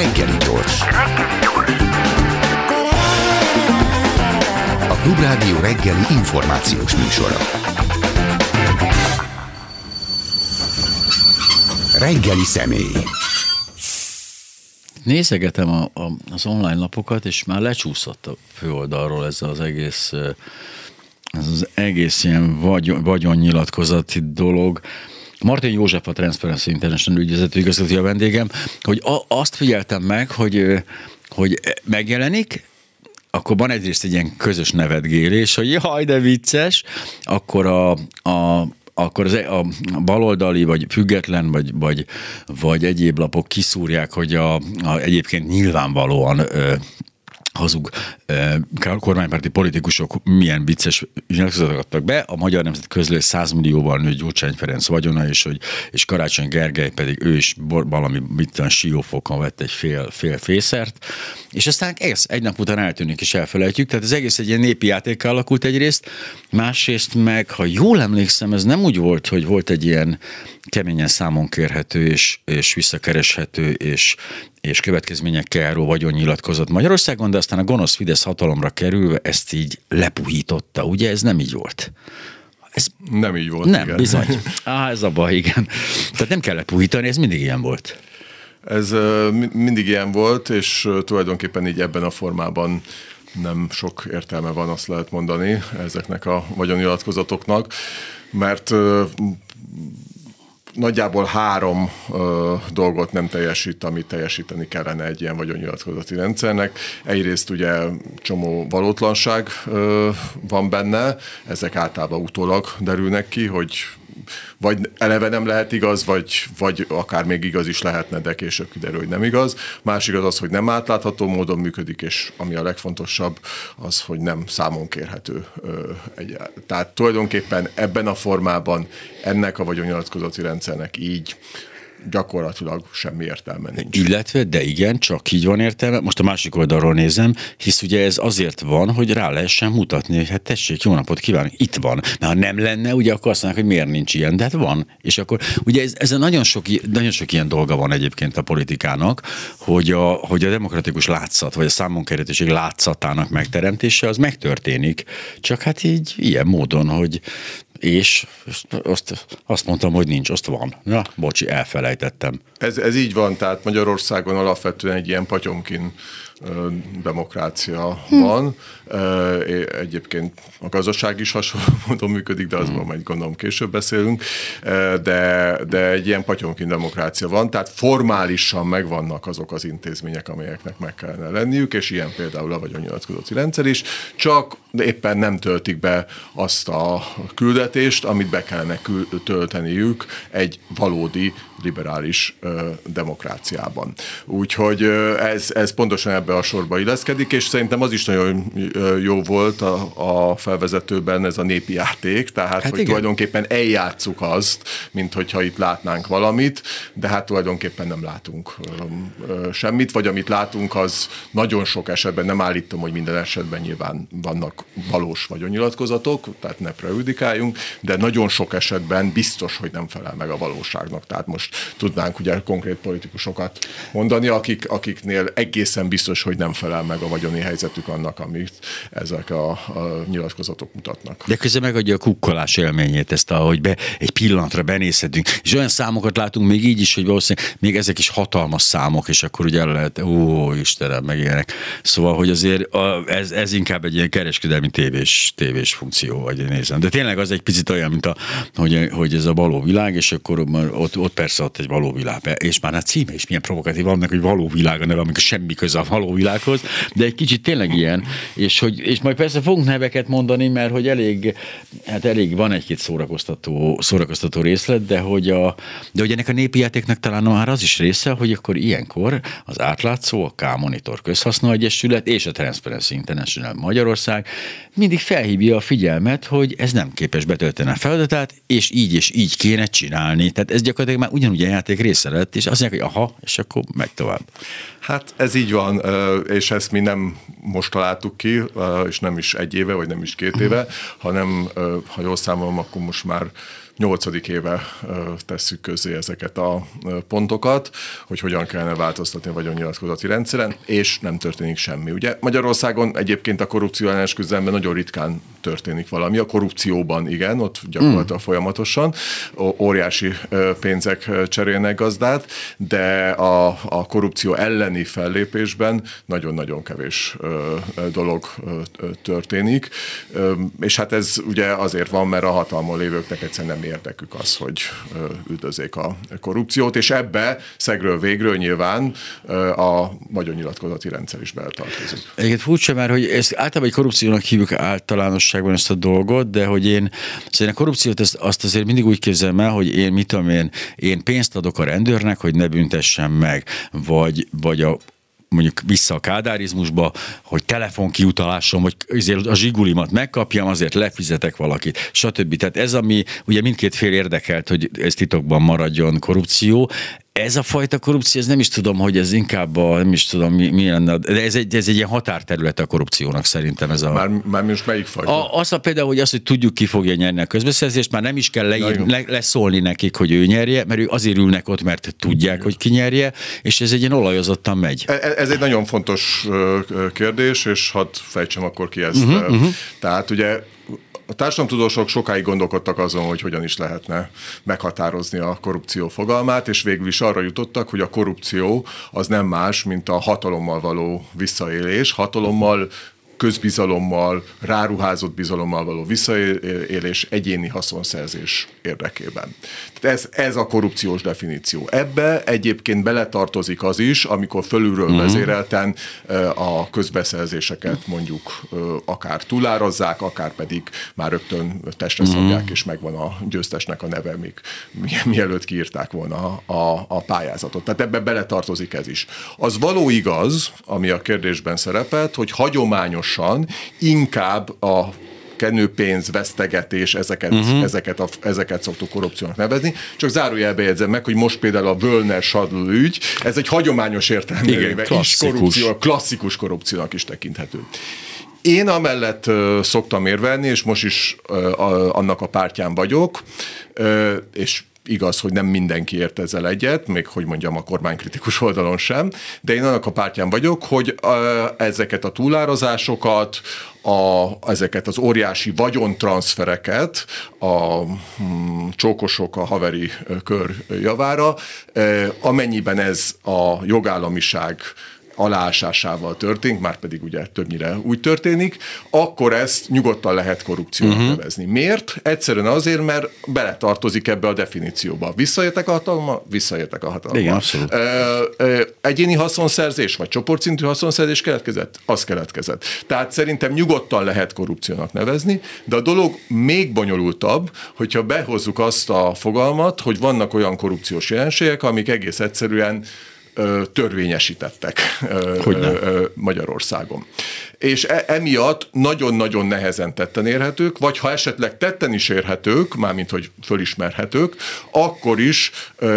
Reggeli gyors. A Klubrádió reggeli információs műsora. Reggeli személy. Nézegetem a, a, az online lapokat, és már lecsúszott a főoldalról ez az egész, ez az egész ilyen vagyon, vagyonnyilatkozati dolog. Martin József a Transparency International ügyvezető igazgató a vendégem, hogy a, azt figyeltem meg, hogy, hogy megjelenik, akkor van egyrészt egy ilyen közös nevetgélés, hogy jaj, de vicces, akkor a, a akkor az, e- a baloldali, vagy független, vagy, vagy, vagy egyéb lapok kiszúrják, hogy a, a egyébként nyilvánvalóan ö, hazug kormánypárti politikusok milyen vicces nyilatkozatokat adtak be. A Magyar Nemzet közlő 100 millióval nő Gyurcsány Ferenc vagyona, és, hogy, és Karácsony Gergely pedig ő is valami mit siófokon vett egy fél, fél fészert, és aztán ez egy nap után eltűnik és elfelejtjük. Tehát az egész egy ilyen népi játék alakult egyrészt, másrészt meg, ha jól emlékszem, ez nem úgy volt, hogy volt egy ilyen keményen számon kérhető és, és visszakereshető és, és következményekkel járó vagyonnyilatkozat Magyarországon, de aztán a gonosz Fidesz hatalomra kerülve ezt így lepuhította. Ugye ez nem így volt? Ez nem így volt. Nem, igen. bizony. Á, ez a baj, igen. Tehát nem kell lepuhítani, ez mindig ilyen volt. Ez mindig ilyen volt, és tulajdonképpen így ebben a formában nem sok értelme van, azt lehet mondani ezeknek a vagyonnyilatkozatoknak, mert nagyjából három ö, dolgot nem teljesít, amit teljesíteni kellene egy ilyen vagyonnyilatkozati rendszernek. Egyrészt ugye csomó valótlanság ö, van benne, ezek általában utólag derülnek ki, hogy vagy eleve nem lehet igaz, vagy, vagy akár még igaz is lehetne, de később kiderül, hogy nem igaz. Másik az az, hogy nem átlátható módon működik, és ami a legfontosabb, az, hogy nem számon kérhető. Tehát tulajdonképpen ebben a formában ennek a vagyonnyilatkozati rendszernek így gyakorlatilag semmi értelme nincs. Illetve, de igen, csak így van értelme. Most a másik oldalról nézem, hisz ugye ez azért van, hogy rá lehessen mutatni, hogy hát tessék, jó napot kívánok, itt van. Mert ha nem lenne, ugye akkor azt mondják, hogy miért nincs ilyen, de hát van. És akkor ugye ez, ez nagyon sok, nagyon sok ilyen dolga van egyébként a politikának, hogy a, hogy a demokratikus látszat, vagy a számonkeretőség látszatának megteremtése az megtörténik. Csak hát így ilyen módon, hogy és azt, azt mondtam, hogy nincs, azt van. Na, bocsi, elfelejtettem. Ez, ez így van, tehát Magyarországon alapvetően egy ilyen patyomkin demokrácia hm. van. Egyébként a gazdaság is hasonló módon működik, de azon hm. majd gondolom később beszélünk, de, de egy ilyen patyomkin demokrácia van, tehát formálisan megvannak azok az intézmények, amelyeknek meg kellene lenniük, és ilyen például a vagyonnyilatkozati rendszer is, csak éppen nem töltik be azt a küldetést, amit be kellene tölteniük egy valódi liberális ö, demokráciában. Úgyhogy ö, ez, ez pontosan ebbe a sorba illeszkedik, és szerintem az is nagyon jó volt a, a felvezetőben ez a népi játék, tehát hát hogy igen. tulajdonképpen eljátszuk azt, mint hogyha itt látnánk valamit, de hát tulajdonképpen nem látunk semmit, vagy amit látunk, az nagyon sok esetben, nem állítom, hogy minden esetben nyilván vannak valós vagyonnyilatkozatok, tehát ne prejudikáljunk, de nagyon sok esetben biztos, hogy nem felel meg a valóságnak. Tehát most tudnánk ugye konkrét politikusokat mondani, akik, akiknél egészen biztos, hogy nem felel meg a vagyoni helyzetük annak, amit ezek a, a nyilatkozatok mutatnak. De közben megadja a kukkolás élményét, ezt, ahogy be, egy pillanatra benézhetünk, és olyan számokat látunk még így is, hogy valószínűleg még ezek is hatalmas számok, és akkor ugye el lehet, ó, Istenem, meg. Szóval, hogy azért a, ez, ez inkább egy ilyen kereskedelmi tévés, tévés funkció, vagy nézem. De tényleg az egy picit olyan, mint a, hogy, hogy ez a való világ, és akkor ott, ott persze persze ott egy való világ. És már a címe is milyen provokatív annak, hogy való világ a neve, amikor semmi köze a való világhoz, de egy kicsit tényleg ilyen, és, hogy, és majd persze fogunk neveket mondani, mert hogy elég, hát elég van egy-két szórakoztató, szórakoztató részlet, de hogy, a, de hogy ennek a népi játéknak talán már az is része, hogy akkor ilyenkor az átlátszó, a K-Monitor Közhasznú Egyesület és a Transparency International Magyarország mindig felhívja a figyelmet, hogy ez nem képes betölteni a feladatát, és így és így kéne csinálni. Tehát ez gyakorlatilag már ugyanúgy a játék része lett, és azt mondják, hogy aha, és akkor megy tovább. Hát ez így van, és ezt mi nem most találtuk ki, és nem is egy éve, vagy nem is két éve, hanem ha jól számolom, akkor most már nyolcadik éve tesszük közé ezeket a pontokat, hogy hogyan kellene változtatni a vagyonnyilatkozati rendszeren, és nem történik semmi. Ugye Magyarországon egyébként a korrupció ellenes küzdelemben nagyon ritkán történik valami. A korrupcióban igen, ott gyakorlatilag mm. folyamatosan óriási pénzek cserélnek gazdát, de a, a korrupció elleni fellépésben nagyon-nagyon kevés dolog történik, és hát ez ugye azért van, mert a hatalmon lévőknek egyszerűen nem érdekük az, hogy üldözzék a korrupciót, és ebbe szegről végről nyilván a vagyonnyilatkozati rendszer is beletartozik. Egyébként furcsa, mert hogy ezt általában egy korrupciónak hívjuk általánosságban ezt a dolgot, de hogy én szóval a korrupciót ezt, azt azért mindig úgy képzelem el, hogy én mit tudom én, én pénzt adok a rendőrnek, hogy ne büntessem meg, vagy, vagy a mondjuk vissza a kádárizmusba, hogy telefonkiutalásom, hogy azért a zsigulimat megkapjam, azért lefizetek valakit, stb. Tehát ez, ami ugye mindkét fél érdekelt, hogy ez titokban maradjon korrupció, ez a fajta korrupció, ez nem is tudom, hogy ez inkább a, nem is tudom, mi, mi lenne, de ez egy, ez egy ilyen határterület a korrupciónak szerintem ez a... Már, már most melyik fajta? A, az a például, hogy az, hogy tudjuk ki fogja nyerni a közbeszerzést, már nem is kell leír, le, leszólni nekik, hogy ő nyerje, mert ő azért ülnek ott, mert tudják, hogy ki nyerje, és ez egy ilyen olajozottan megy. Ez, ez egy nagyon fontos kérdés, és hadd fejtsem akkor ki ezt. Uh-huh, uh-huh. Tehát ugye a társadalomtudósok sokáig gondolkodtak azon, hogy hogyan is lehetne meghatározni a korrupció fogalmát, és végül is arra jutottak, hogy a korrupció az nem más, mint a hatalommal való visszaélés, hatalommal közbizalommal, ráruházott bizalommal való visszaélés, egyéni haszonszerzés érdekében. Tehát ez, ez a korrupciós definíció. Ebbe egyébként beletartozik az is, amikor fölülről uh-huh. vezérelten a közbeszerzéseket mondjuk akár túlározzák, akár pedig már rögtön testre uh-huh. szabják, és megvan a győztesnek a neve, még mielőtt kiírták volna a, a pályázatot. Tehát ebbe beletartozik ez is. Az való igaz, ami a kérdésben szerepelt, hogy hagyományos pontosan, inkább a kenőpénz, vesztegetés, ezeket, uh-huh. ezeket, a, ezeket szoktuk korrupciónak nevezni. Csak zárójelbe jegyzem meg, hogy most például a Völner Sadl ügy, ez egy hagyományos értelmében is korrupció, klasszikus korrupciónak is tekinthető. Én amellett uh, szoktam érvelni, és most is uh, a, annak a pártján vagyok, uh, és igaz, hogy nem mindenki ért ezzel egyet, még hogy mondjam a kormánykritikus oldalon sem, de én annak a pártján vagyok, hogy ezeket a túlározásokat, a, ezeket az óriási vagyontranszfereket a hmm, csókosok a haveri kör javára, amennyiben ez a jogállamiság aláásásával történik, már pedig ugye többnyire úgy történik, akkor ezt nyugodtan lehet korrupciónak uh-huh. nevezni. Miért? Egyszerűen azért, mert beletartozik ebbe a definícióba. Visszaértek a hatalma? Visszaértek a hatalma. Igen, abszolút. Ö, ö, egyéni haszonszerzés, vagy csoportszintű haszonszerzés keletkezett? Az keletkezett. Tehát szerintem nyugodtan lehet korrupciónak nevezni, de a dolog még bonyolultabb, hogyha behozzuk azt a fogalmat, hogy vannak olyan korrupciós jelenségek, amik egész egyszerűen törvényesítettek Hogyne? Magyarországon. És e, emiatt nagyon-nagyon nehezen tetten érhetők, vagy ha esetleg tetten is érhetők, mármint hogy fölismerhetők, akkor is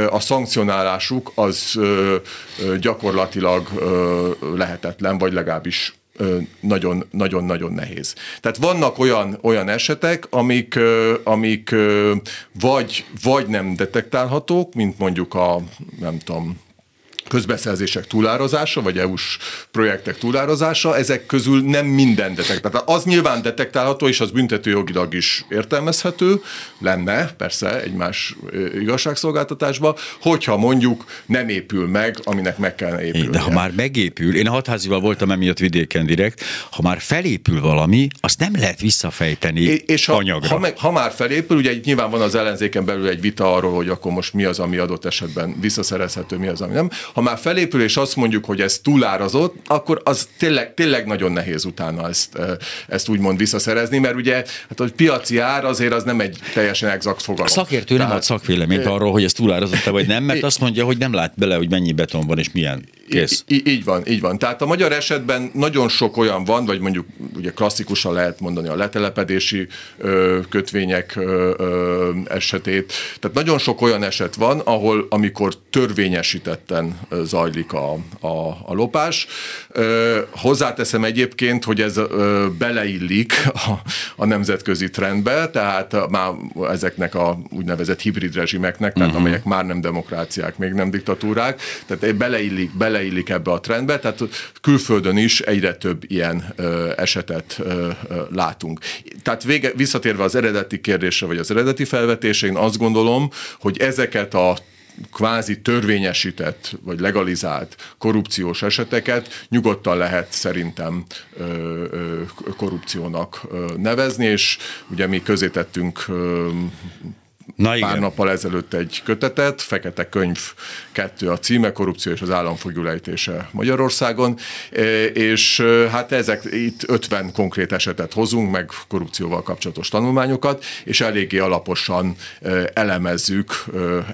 a szankcionálásuk az gyakorlatilag lehetetlen, vagy legalábbis nagyon-nagyon-nagyon nehéz. Tehát vannak olyan, olyan esetek, amik, amik vagy, vagy nem detektálhatók, mint mondjuk a, nem tudom, közbeszerzések túlározása, vagy EU-s projektek túlározása, ezek közül nem minden detektálható. Az nyilván detektálható, és az büntetőjogilag is értelmezhető, lenne persze egy más igazságszolgáltatásba, hogyha mondjuk nem épül meg, aminek meg kellene épülni. De ha már megépül, én a hatházival voltam emiatt vidéken direkt, ha már felépül valami, azt nem lehet visszafejteni és ha, anyagra. Ha, meg, ha már felépül, ugye nyilván van az ellenzéken belül egy vita arról, hogy akkor most mi az, ami adott esetben visszaszerezhető, mi az, ami nem. Ha már felépül, és azt mondjuk, hogy ez túlárazott, akkor az tényleg, tényleg nagyon nehéz utána ezt, ezt úgymond visszaszerezni, mert ugye hát a piaci ár azért az nem egy teljesen exakt fogalom. A szakértő Tehát, nem ad szakvéleményt arról, hogy ez túlárazott-e vagy nem, mert azt mondja, hogy nem lát bele, hogy mennyi beton van és milyen. Kész. Í- így van, így van. Tehát a magyar esetben nagyon sok olyan van, vagy mondjuk ugye klasszikusan lehet mondani a letelepedési ö, kötvények ö, ö, esetét. Tehát nagyon sok olyan eset van, ahol amikor törvényesítetten zajlik a, a, a lopás. Hozzáteszem egyébként, hogy ez beleillik a, a nemzetközi trendbe, tehát már ezeknek a úgynevezett hibrid rezsimeknek, tehát uh-huh. amelyek már nem demokráciák, még nem diktatúrák, tehát beleillik, beleillik ebbe a trendbe, tehát külföldön is egyre több ilyen esetet látunk. Tehát vége, visszatérve az eredeti kérdésre, vagy az eredeti felvetésre, én azt gondolom, hogy ezeket a kvázi törvényesített vagy legalizált korrupciós eseteket nyugodtan lehet szerintem ö, ö, korrupciónak ö, nevezni, és ugye mi közé tettünk ö, Na pár igen. nappal ezelőtt egy kötetet, Fekete Könyv kettő a címe, korrupció és az államfogyulejtése Magyarországon, e, és e, hát ezek itt 50 konkrét esetet hozunk, meg korrupcióval kapcsolatos tanulmányokat, és eléggé alaposan e, elemezzük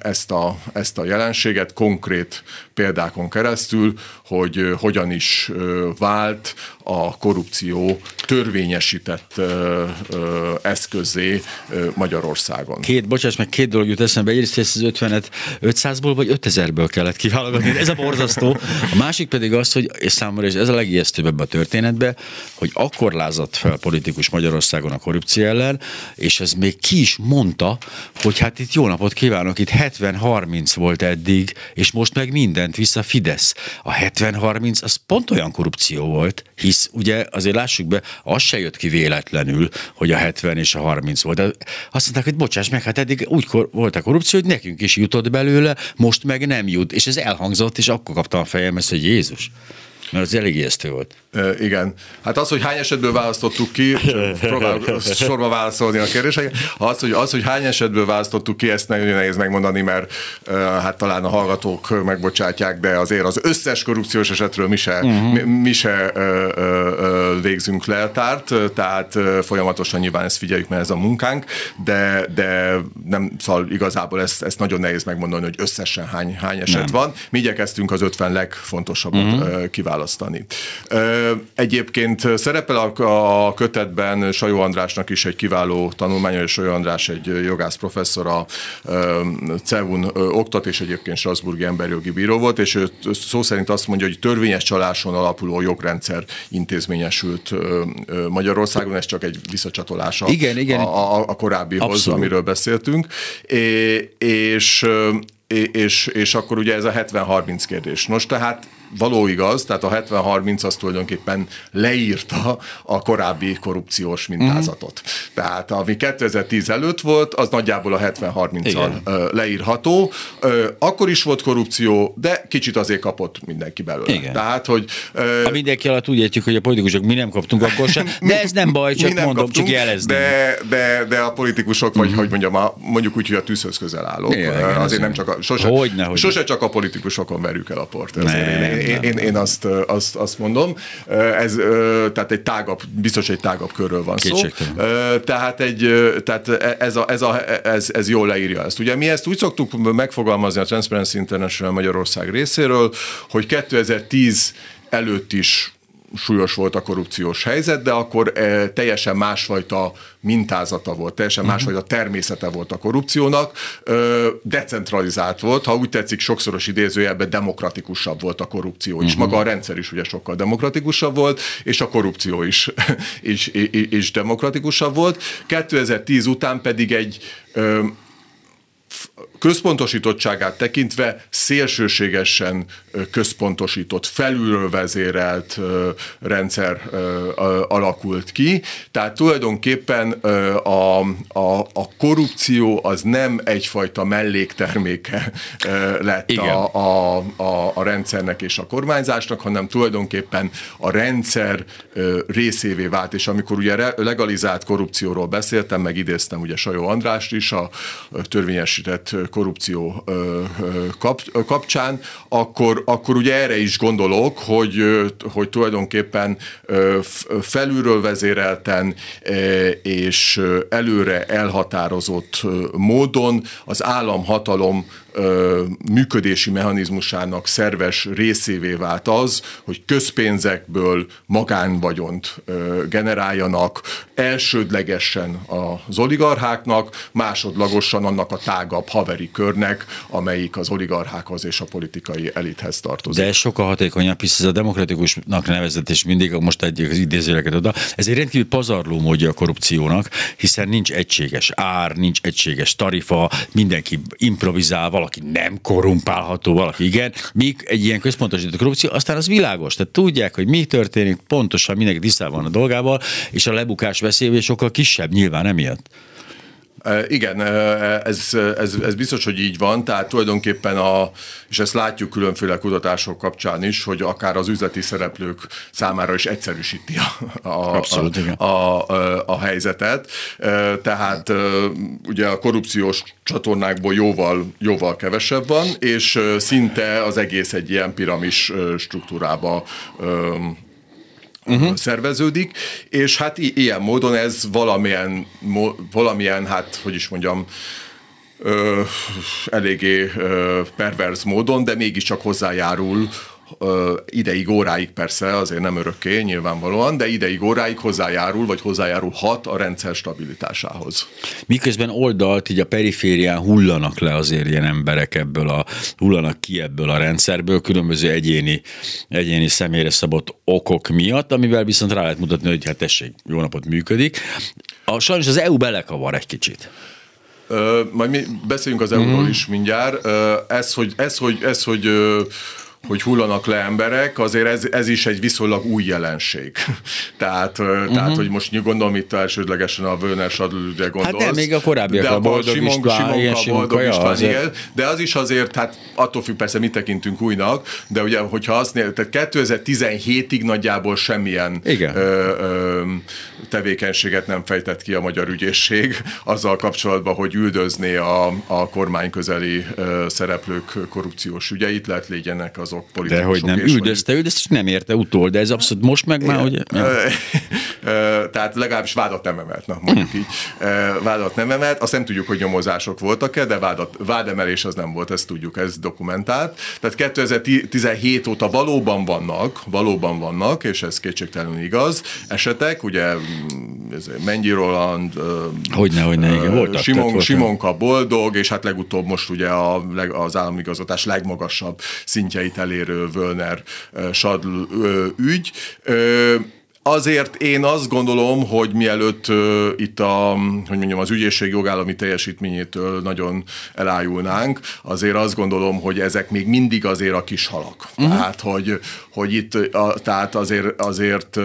ezt a, ezt a jelenséget konkrét példákon keresztül, hogy hogyan is vált a korrupció törvényesített eszközé Magyarországon. Két, bocsáss meg, két dolog jut eszembe. Egyrészt ezt az 50-et 500-ból vagy 5000-ből kellett kiválogatni. Ez a borzasztó. A másik pedig az, hogy és számomra és ez a legijesztőbb ebben a történetben, hogy akkor lázadt fel politikus Magyarországon a korrupció ellen, és ez még ki is mondta, hogy hát itt jó napot kívánok, itt 70-30 volt eddig, és most meg mindent vissza Fidesz. A 70-30 az pont olyan korrupció volt, hisz ugye azért lássuk be, az se jött ki véletlenül, hogy a 70 és a 30 volt. Azt mondták, hogy bocsáss meg, hát eddig úgy kor- volt a korrupció, hogy nekünk is jutott belőle, most meg nem jut. És ez elhangzott, és akkor kaptam a fejem ezt, hogy Jézus. Mert az elég ijesztő volt. Igen. Hát az, hogy hány esetből választottuk ki, próbálok sorba válaszolni a kérdéseket, az, hogy, az, hogy hány esetből választottuk ki, ezt nagyon nehéz megmondani, mert hát talán a hallgatók megbocsátják, de azért az összes korrupciós esetről mi se, uh-huh. mi, mi se uh, uh, végzünk leltárt, tehát folyamatosan nyilván ezt figyeljük, mert ez a munkánk, de, de nem, szóval igazából ezt, ezt nagyon nehéz megmondani, hogy összesen hány, hány eset nem. van. Mi igyekeztünk az 50 legfontosabbat uh-huh. kiválasztani. Egyébként szerepel a kötetben Sajó Andrásnak is egy kiváló tanulmánya, és Sajó András egy jogász professzor a CEUN oktat, és egyébként Strasburgi emberjogi bíró volt, és ő szó szerint azt mondja, hogy törvényes csaláson alapuló jogrendszer intézményesült Magyarországon, ez csak egy visszacsatolása igen, igen. A, a, korábbihoz, Abszolút. amiről beszéltünk. É, és és, és akkor ugye ez a 70-30 kérdés. Nos, tehát való igaz, tehát a 70-30 az tulajdonképpen leírta a korábbi korrupciós mintázatot. Mm. Tehát ami 2010 előtt volt, az nagyjából a 70-30-al leírható. Akkor is volt korrupció, de kicsit azért kapott mindenki belőle. Igen. Tehát, hogy... A mindenki alatt úgy értjük, hogy a politikusok mi nem kaptunk akkor sem, de ez nem baj, csak mondom, kaptunk, csak jelezni. De, de, de a politikusok, vagy mm. hogy mondjam, a, mondjuk úgy, hogy a tűzhöz közel állok. Igen, azért nem csak a, sose, hogyne, hogyne. sose csak a politikusokon verjük el a port. Ne, én, én, én, azt, azt, azt mondom. Ez, tehát egy tágabb, biztos egy tágabb körről van szó. Tehát, egy, tehát ez, a, ez, a, ez, ez jól leírja ezt. Ugye mi ezt úgy szoktuk megfogalmazni a Transparency International Magyarország részéről, hogy 2010 előtt is súlyos volt a korrupciós helyzet, de akkor e, teljesen másfajta mintázata volt, teljesen uh-huh. másfajta természete volt a korrupciónak, decentralizált volt, ha úgy tetszik, sokszoros idézőjelben demokratikusabb volt a korrupció is. Uh-huh. Maga a rendszer is ugye sokkal demokratikusabb volt, és a korrupció is, is, is, is demokratikusabb volt. 2010 után pedig egy központosítottságát tekintve szélsőségesen központosított, felülről vezérelt rendszer alakult ki. Tehát tulajdonképpen a, a, a korrupció az nem egyfajta mellékterméke lett a, a, a, a rendszernek és a kormányzásnak, hanem tulajdonképpen a rendszer részévé vált, és amikor ugye legalizált korrupcióról beszéltem, meg idéztem ugye Sajó Andrást is, a törvényesített korrupció kap, kapcsán, akkor, akkor ugye erre is gondolok, hogy, hogy tulajdonképpen felülről vezérelten és előre elhatározott módon az államhatalom működési mechanizmusának szerves részévé vált az, hogy közpénzekből magánvagyont generáljanak elsődlegesen az oligarcháknak, másodlagosan annak a tág legtágabb haveri körnek, amelyik az oligarchákhoz és a politikai elithez tartozik. De ez sokkal hatékonyabb, hisz ez a demokratikusnak nevezett, és mindig most egy az idézőleket oda. Ez egy rendkívül pazarló módja a korrupciónak, hiszen nincs egységes ár, nincs egységes tarifa, mindenki improvizál, valaki nem korrumpálható, valaki igen. Míg egy ilyen központosított korrupció, aztán az világos. Tehát tudják, hogy mi történik, pontosan mindenki tisztában van a dolgával, és a lebukás veszély sokkal kisebb nyilván emiatt. Igen, ez, ez, ez biztos, hogy így van, tehát tulajdonképpen a, és ezt látjuk különféle kutatások kapcsán is, hogy akár az üzleti szereplők számára is egyszerűsíti a, a, Abszolút, a, a, a, a helyzetet. Tehát ugye a korrupciós csatornákból jóval, jóval kevesebb van, és szinte az egész egy ilyen piramis struktúrába uh-huh. szerveződik, és hát i- ilyen módon ez valamilyen, valamilyen, hát hogy is mondjam, ö, eléggé ö, perverz módon, de mégiscsak hozzájárul ideig, óráig persze, azért nem örökké nyilvánvalóan, de ideig, óráig hozzájárul, vagy hozzájárulhat a rendszer stabilitásához. Miközben oldalt, így a periférián hullanak le azért ilyen emberek ebből a, hullanak ki ebből a rendszerből, különböző egyéni, egyéni személyre szabott okok miatt, amivel viszont rá lehet mutatni, hogy hát tessék, jó napot működik. A, sajnos az EU belekavar egy kicsit. Ö, majd mi beszéljünk az EU-ról mm. is mindjárt. Ez, hogy, ez, hogy, ez, hogy hogy hullanak le emberek, azért ez, ez is egy viszonylag új jelenség. tehát, uh-huh. tehát, hogy most gondolom itt elsődlegesen a Völner Sadlőre gondolsz. Hát nem, még a korábbiak, de a Boldog Simon, István, Simon, Simon, Boldog István, azért. igen, de az is azért, hát attól függ persze, mit tekintünk újnak, de ugye, hogyha azt nél, tehát 2017-ig nagyjából semmilyen igen. Ö, ö, tevékenységet nem fejtett ki a magyar ügyészség azzal kapcsolatban, hogy üldözné a, a kormány közeli ö, szereplők korrupciós ügyeit, lehet legyenek az azok politikusok. De hogy nem, üldözte, üldözte, és nem érte utol, de ez abszolút most meg már, hogy... Tehát legalábbis vádat nem emelt, na mondjuk így. Vádat nem emelt, azt nem tudjuk, hogy nyomozások voltak-e, de vádat, vádemelés az nem volt, ezt tudjuk, ez dokumentált. Tehát 2017 óta valóban vannak, valóban vannak, és ez kétségtelenül igaz, esetek, ugye Mennyi Roland, hogyne, hogyne, igen, voltak, Simon, Simonka Boldog, és hát legutóbb most ugye a, az államigazgatás legmagasabb szintjeit elérő Völner Sadl ügy. Azért én azt gondolom, hogy mielőtt uh, itt a, hogy mondjam, az ügyészség jogállami teljesítményétől nagyon elájulnánk, azért azt gondolom, hogy ezek még mindig azért a kis halak. Uh-huh. Tehát, hogy, hogy itt, a, tehát azért, azért,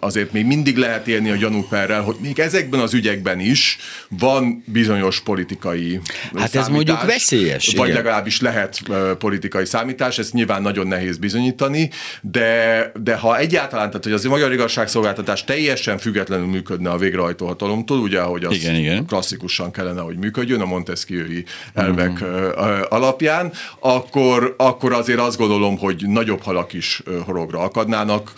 azért még mindig lehet élni a gyanúperrel, hogy még ezekben az ügyekben is van bizonyos politikai Hát ez mondjuk veszélyes. Vagy igen. legalábbis lehet politikai számítás, ezt nyilván nagyon nehéz bizonyítani, de, de ha egyáltalán, tehát hogy az magyar igazságszolgáltatás teljesen függetlenül működne a végrehajtó hatalomtól, ugye, ahogy az igen, igen. klasszikusan kellene, hogy működjön a Montesquieu-i elvek uh-huh. alapján, akkor, akkor azért azt gondolom, hogy nagyobb halak is horogra akadnának,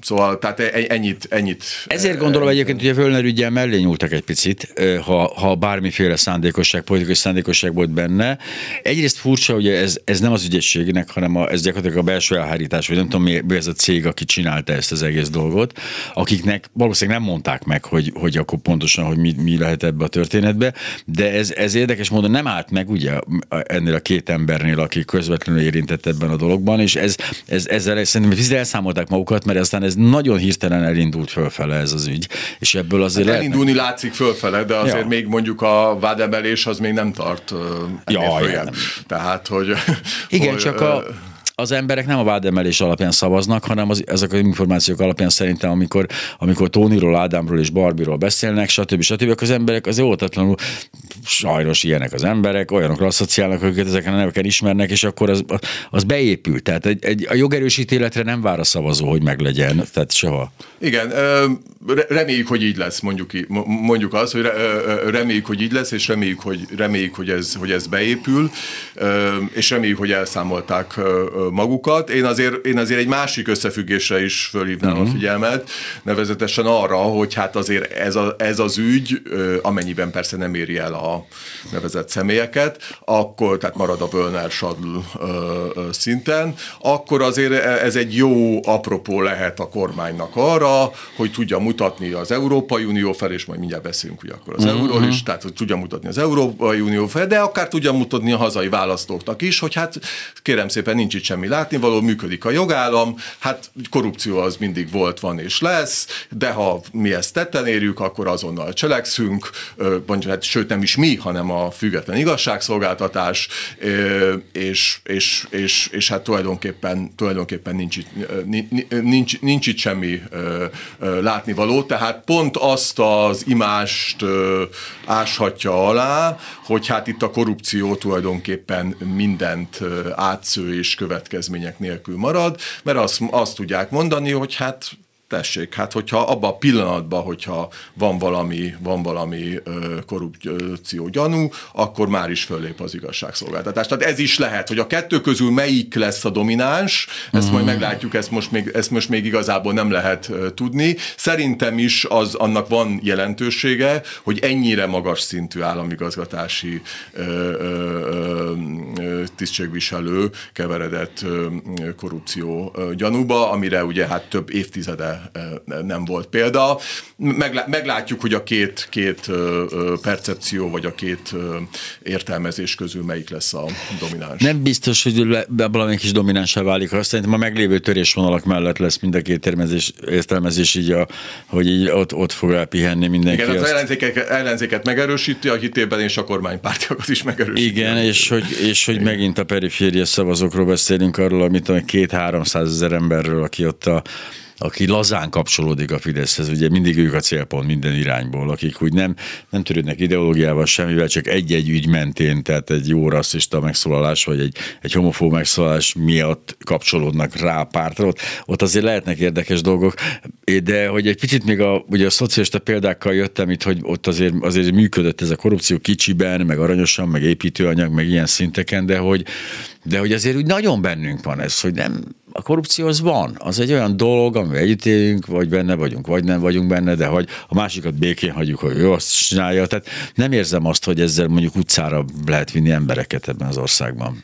Szóval, tehát e- ennyit, ennyit. Ezért gondolom egyébként, hogy a Völner ügyel mellé nyúltak egy picit, ha, ha bármiféle szándékosság, politikai szándékosság volt benne. Egyrészt furcsa, hogy ez, ez nem az ügyességnek, hanem a, ez gyakorlatilag a belső elhárítás, vagy nem tudom, mi ez a cég, aki csinálta ezt az egész dolgot, akiknek valószínűleg nem mondták meg, hogy, hogy akkor pontosan, hogy mi, mi lehet ebbe a történetbe, de ez, ez érdekes módon nem állt meg ugye ennél a két embernél, aki közvetlenül érintett ebben a dologban, és ez, ez, ezzel szerintem elszámolták magukat, mert aztán ez nagyon hirtelen elindult fölfele ez az ügy, és ebből azért hát Elindulni lehet... látszik fölfele, de azért ja. még mondjuk a vádemelés az még nem tart ja, nem. Tehát, hogy... Igen, hogy, csak a az emberek nem a vádemelés alapján szavaznak, hanem az, ezek az információk alapján szerintem, amikor, amikor Tóniról, Ádámról és Barbiról beszélnek, stb. stb. az emberek az óvatatlanul sajnos ilyenek az emberek, olyanokra asszociálnak, akiket ezeken a neveken ismernek, és akkor az, az beépül. Tehát egy, egy, a jogerősítéletre nem vár a szavazó, hogy meglegyen, tehát soha. Igen, reméljük, hogy így lesz, mondjuk, mondjuk azt, hogy reméljük, hogy így lesz, és reméljük, hogy, reméljük, hogy, ez, hogy ez beépül, és reméljük, hogy elszámolták magukat. Én azért, én azért egy másik összefüggésre is fölhívnám uh-huh. a mhm. figyelmet, nevezetesen arra, hogy hát azért ez, a, ez az ügy, amennyiben persze nem éri el a nevezett személyeket, akkor, tehát marad a Völner Sadl szinten, akkor azért e, ez egy jó apropó lehet a kormánynak arra, hogy tudja mutatni az Európai Unió fel, és majd mindjárt beszélünk ugye akkor az uh-huh. euróról is, tehát hogy tudja mutatni az Európai Unió fel, de akár tudja mutatni a hazai választóknak is, hogy hát kérem szépen nincs itt semmi látnivaló, működik a jogállam, hát korrupció az mindig volt, van és lesz, de ha mi ezt tetten érjük, akkor azonnal cselekszünk, mondjuk, hát, sőt nem is mi, hanem a független igazságszolgáltatás, és, és, és, és hát tulajdonképpen, tulajdonképpen nincs, itt, nincs, nincs itt semmi látnivaló, tehát pont azt az imást áshatja alá, hogy hát itt a korrupció tulajdonképpen mindent átsző és következmények nélkül marad, mert azt, azt tudják mondani, hogy hát tessék, hát hogyha abban a pillanatban, hogyha van valami, van valami korrupció gyanú, akkor már is föllép az igazságszolgáltatás. Tehát ez is lehet, hogy a kettő közül melyik lesz a domináns, ezt mm. majd mhm. meglátjuk, ezt most még, ezt most még igazából nem lehet tudni. Szerintem is az annak van jelentősége, hogy ennyire magas szintű államigazgatási ö, ö, ö, tisztségviselő keveredett korrupció gyanúba, amire ugye hát több évtizede nem volt példa. Meglátjuk, hogy a két, két percepció, vagy a két értelmezés közül melyik lesz a domináns. Nem biztos, hogy valami kis dominánsá válik. Azt szerintem a meglévő törésvonalak mellett lesz mind a két értelmezés, értelmezés így, a, hogy így ott, ott fog elpihenni mindenki. Igen, az ellenzéket, ellenzéket megerősíti a hitében, és a kormánypártiakat is megerősíti. Igen, és hogy, és hogy megint a periféria szavazókról beszélünk arról, amit a két-háromszáz ezer emberről, aki ott a aki lazán kapcsolódik a Fideszhez, ugye mindig ők a célpont minden irányból, akik úgy nem, nem törődnek ideológiával semmivel, csak egy-egy ügy mentén, tehát egy jó rasszista megszólalás, vagy egy, egy homofób megszólalás miatt kapcsolódnak rá pártra. Ott, ott azért lehetnek érdekes dolgok, de hogy egy picit még a, ugye a szocialista példákkal jöttem itt, hogy ott azért, azért működött ez a korrupció kicsiben, meg aranyosan, meg építőanyag, meg ilyen szinteken, de hogy, de hogy azért úgy nagyon bennünk van ez, hogy nem, a korrupció az van. Az egy olyan dolog, amivel együtt élünk, vagy benne vagyunk, vagy nem vagyunk benne, de hogy a másikat békén hagyjuk, hogy ő azt csinálja. Tehát nem érzem azt, hogy ezzel mondjuk utcára lehet vinni embereket ebben az országban.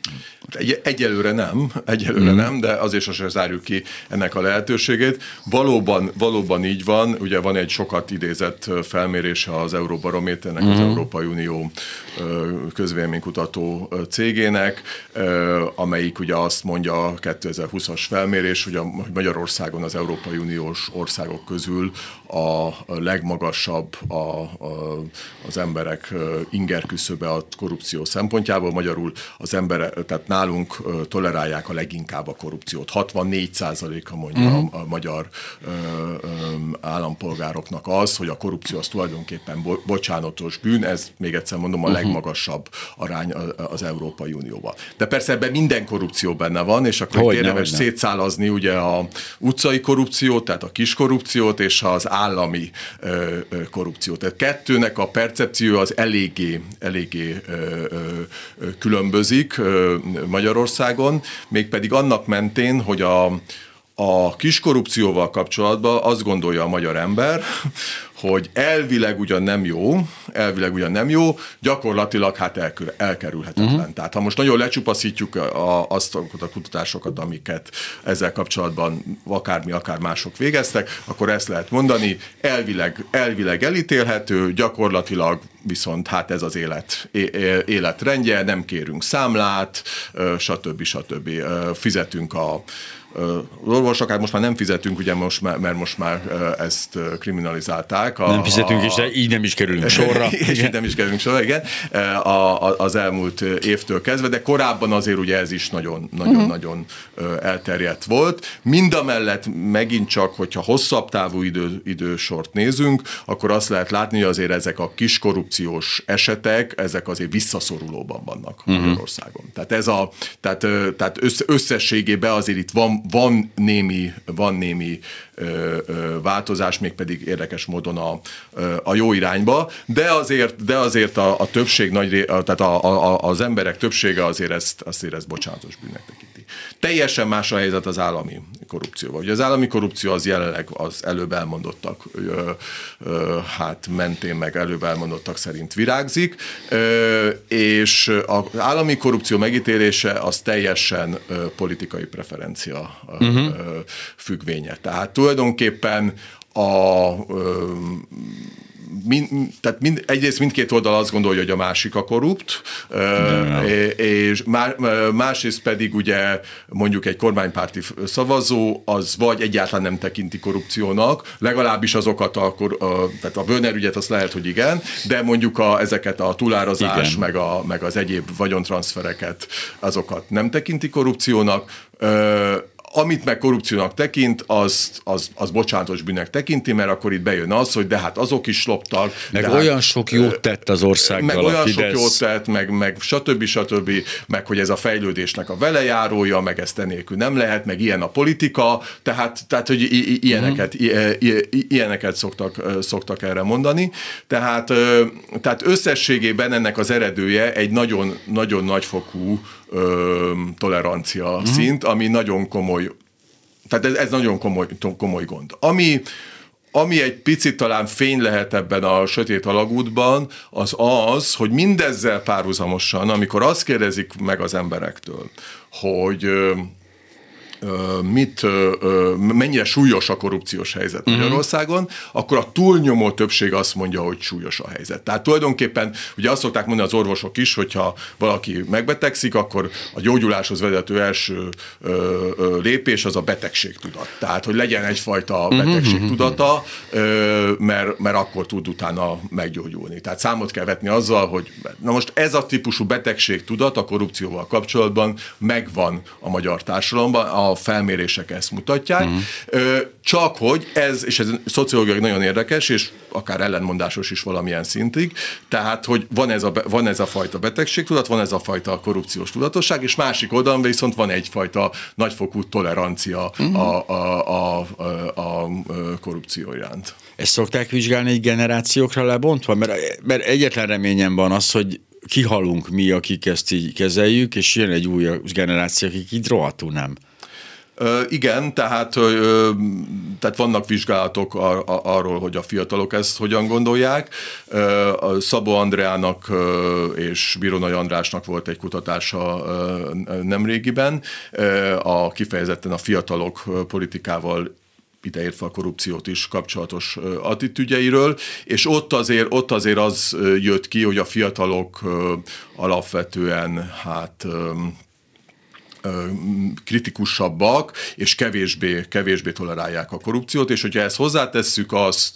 Egy, egyelőre nem, egyelőre mm. nem, de azért sosem zárjuk ki ennek a lehetőségét. Valóban, valóban így van, ugye van egy sokat idézett felmérése az Euróbarométernek, mm. az mhm. Európai Unió közvéleménykutató cégének, amelyik ugye azt mondja a 2020-as felmérés, hogy, a, hogy Magyarországon az Európai Uniós országok közül a legmagasabb a, a, az emberek inger küszöbe a korrupció szempontjából. Magyarul az ember, tehát nálunk tolerálják a leginkább a korrupciót. 64%-a mondja uh-huh. a, a magyar ö, ö, állampolgároknak az, hogy a korrupció az tulajdonképpen bo, bocsánatos bűn, ez még egyszer mondom a uh-huh. legmagasabb arány az Európai Unióban. De persze ebben minden korrupció benne van, és akkor hogy érdemes szétszálazni ugye a utcai korrupciót, tehát a kis korrupciót, és az állami korrupciót. Tehát kettőnek a percepció az eléggé, eléggé különbözik Magyarországon, mégpedig annak mentén, hogy a, a kiskorrupcióval kapcsolatban azt gondolja a magyar ember, hogy elvileg ugyan nem jó, elvileg ugyan nem jó, gyakorlatilag hát elkül, elkerülhetetlen. Uh-huh. Tehát ha most nagyon lecsupaszítjuk a, azt a kutatásokat, amiket ezzel kapcsolatban akármi, akár mások végeztek, akkor ezt lehet mondani, elvileg, elvileg elítélhető, gyakorlatilag viszont hát ez az élet, életrendje, nem kérünk számlát, stb. stb. Fizetünk a orvosok, hát most már nem fizetünk, ugye most már, mert most már ezt kriminalizálták. A, nem fizetünk a, de így nem is kerülünk sorra. és így nem is kerülünk sorra, igen, a, a, az elmúlt évtől kezdve, de korábban azért ugye ez is nagyon-nagyon-nagyon uh-huh. Mhm. elterjedt volt. Mindamellett megint csak, hogyha hosszabb távú idő, idősort nézünk, akkor azt lehet látni, hogy azért ezek a kis korrupciós esetek, ezek azért visszaszorulóban vannak uh-huh. Magyarországon. Tehát ez a, tehát, tehát összességében azért itt van, van némi, van némi változás, mégpedig érdekes módon a, a jó irányba, de azért, de azért a, a többség nagy, tehát a, a, az emberek többsége azért ezt, azért ezt bocsánatos bűnnek tekinti. Teljesen más a helyzet az állami korrupcióval. Ugye az állami korrupció az jelenleg az előbb elmondottak, ö, ö, hát mentén meg előbb elmondottak szerint virágzik, ö, és az állami korrupció megítélése az teljesen ö, politikai preferencia uh-huh. függvénye. Tehát tulajdonképpen a ö, mind, tehát mind, egyrészt mindkét oldal azt gondolja, hogy a másik a korrupt, és másrészt pedig ugye mondjuk egy kormánypárti szavazó az vagy egyáltalán nem tekinti korrupciónak, legalábbis azokat a, tehát a Böner ügyet azt lehet, hogy igen, de mondjuk a, ezeket a túlárazás, meg, a, meg az egyéb vagyontranszfereket, azokat nem tekinti korrupciónak amit meg korrupciónak tekint, az, az, az bocsánatos bűnnek tekinti, mert akkor itt bejön az, hogy de hát azok is loptak. Meg de olyan hát, sok jót tett az országgal Meg olyan a Fidesz. sok jót tett, meg, meg stb. stb. Meg hogy ez a fejlődésnek a velejárója, meg ezt enélkül nem lehet, meg ilyen a politika, tehát, tehát hogy ilyeneket, uh-huh. ilyeneket szoktak, szoktak erre mondani. Tehát, tehát összességében ennek az eredője egy nagyon, nagyon nagyfokú ö, tolerancia uh-huh. szint, ami nagyon komoly, tehát ez, ez nagyon komoly, komoly gond. Ami, ami egy picit talán fény lehet ebben a sötét alagútban, az az, hogy mindezzel párhuzamosan, amikor azt kérdezik meg az emberektől, hogy mit, mennyire súlyos a korrupciós helyzet uh-huh. Magyarországon, akkor a túlnyomó többség azt mondja, hogy súlyos a helyzet. Tehát tulajdonképpen ugye azt szokták mondani az orvosok is, hogyha valaki megbetegszik, akkor a gyógyuláshoz vezető első lépés az a betegségtudat. Tehát, hogy legyen egyfajta mhm, betegségtudata, mhm, ö, mert, mert akkor tud utána meggyógyulni. Tehát számot kell vetni azzal, hogy na most ez a típusú betegségtudat a korrupcióval kapcsolatban megvan a magyar társadalomban, a felmérések ezt mutatják, uh-huh. csak hogy ez, és ez szociológiai nagyon érdekes, és akár ellenmondásos is valamilyen szintig, tehát, hogy van ez a, van ez a fajta betegségtudat, van ez a fajta korrupciós tudatosság, és másik oldalon viszont van egyfajta nagyfokú tolerancia uh-huh. a, a, a, a, a korrupció iránt. Ezt szokták vizsgálni egy generációkra lebontva? Mert, mert egyetlen reményem van az, hogy kihalunk mi, akik ezt így kezeljük, és jön egy új generáció, akik így rohadtul nem. Igen, tehát, tehát vannak vizsgálatok ar- arról, hogy a fiatalok ezt hogyan gondolják. Szabó Andreának és Bironai Andrásnak volt egy kutatása nemrégiben, a kifejezetten a fiatalok politikával ideértve a korrupciót is kapcsolatos attitűdjeiről, és ott azért, ott azért az jött ki, hogy a fiatalok alapvetően hát kritikusabbak, és kevésbé, kevésbé tolerálják a korrupciót, és hogyha ezt hozzátesszük azt,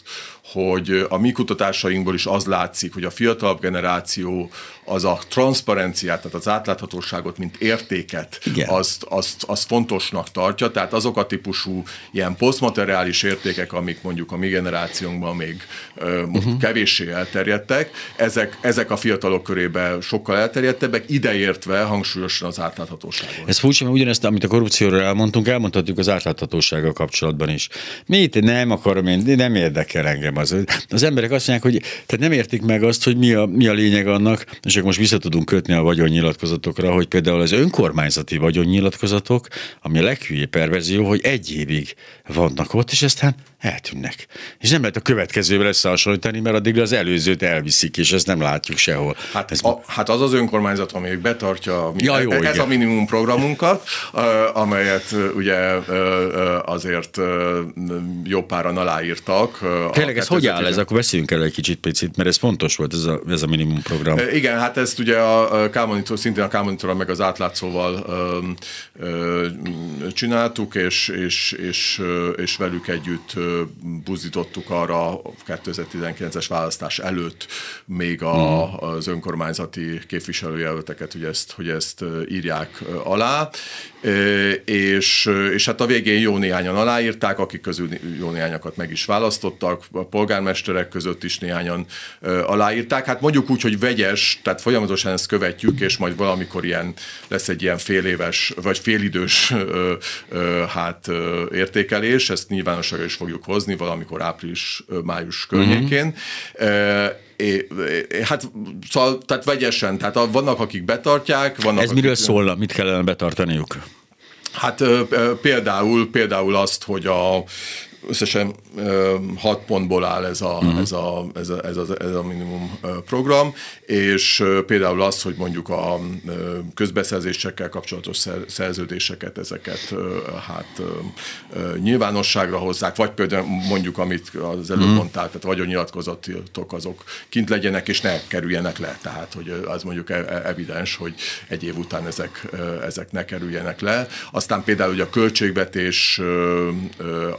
hogy a mi kutatásainkból is az látszik, hogy a fiatalabb generáció az a transzparenciát, tehát az átláthatóságot, mint értéket, azt, azt, azt fontosnak tartja, tehát azok a típusú ilyen posztmateriális értékek, amik mondjuk a mi generációnkban még uh-huh. kevéssé elterjedtek, ezek, ezek a fiatalok körében sokkal elterjedtebbek, ideértve hangsúlyosan az átláthatóságot. Ez furcsa, mert ugyanezt, amit a korrupcióról elmondtunk, elmondhatjuk az átláthatósággal kapcsolatban is. Mit nem akarom én, nem érdekel engem az. Az emberek azt mondják, hogy tehát nem értik meg azt, hogy mi a, mi a lényeg annak, és akkor most vissza tudunk kötni a vagyonnyilatkozatokra, hogy például az önkormányzati vagyonnyilatkozatok, ami a leghülyébb perverzió, hogy egy évig vannak ott, és aztán eltűnnek. És nem lehet a következővel összehasonlítani, mert addig az előzőt elviszik, és ezt nem látjuk sehol. Hát, ez a, hát az az önkormányzat, ami beletartja ja, jó, ez igen. a minimum programunkat, amelyet ugye azért jó páran aláírtak. Tényleg ez hogy áll ez? Akkor beszéljünk el egy kicsit picit, mert ez fontos volt, ez a, ez a minimum program. Igen, hát ezt ugye a Kálmonitor, szintén a Kálmonitorral meg az átlátszóval csináltuk, és, és, és, és velük együtt buzdítottuk arra 2019-es választás előtt még a, hmm. az önkormányzati képviselőjelölteket, hogy ezt, hogy ezt írják alá, és, és hát a végén jó néhányan aláírták, akik közül jó néhányakat meg is választottak, a polgármesterek között is néhányan aláírták. Hát mondjuk úgy, hogy vegyes, tehát folyamatosan ezt követjük, és majd valamikor ilyen lesz egy ilyen fél éves, vagy félidős hát értékelés, ezt nyilvánosságra is fogjuk hozni valamikor április-május környékén. Mm-hmm. É, hát szóval, tehát vegyesen, tehát vannak, akik betartják, vannak, Ez akik... miről szólna, mit kellene betartaniuk? Hát például, például azt, hogy a összesen hat pontból áll ez a, uh-huh. ez, a, ez, a, ez, a, ez a minimum program, és például az, hogy mondjuk a közbeszerzésekkel kapcsolatos szerződéseket, ezeket hát nyilvánosságra hozzák, vagy például mondjuk, amit az előbb uh-huh. mondtál, tehát vagyonnyilatkozatok azok kint legyenek, és ne kerüljenek le. Tehát, hogy az mondjuk e, e, evidens, hogy egy év után ezek, ezek ne kerüljenek le. Aztán például hogy a költségvetés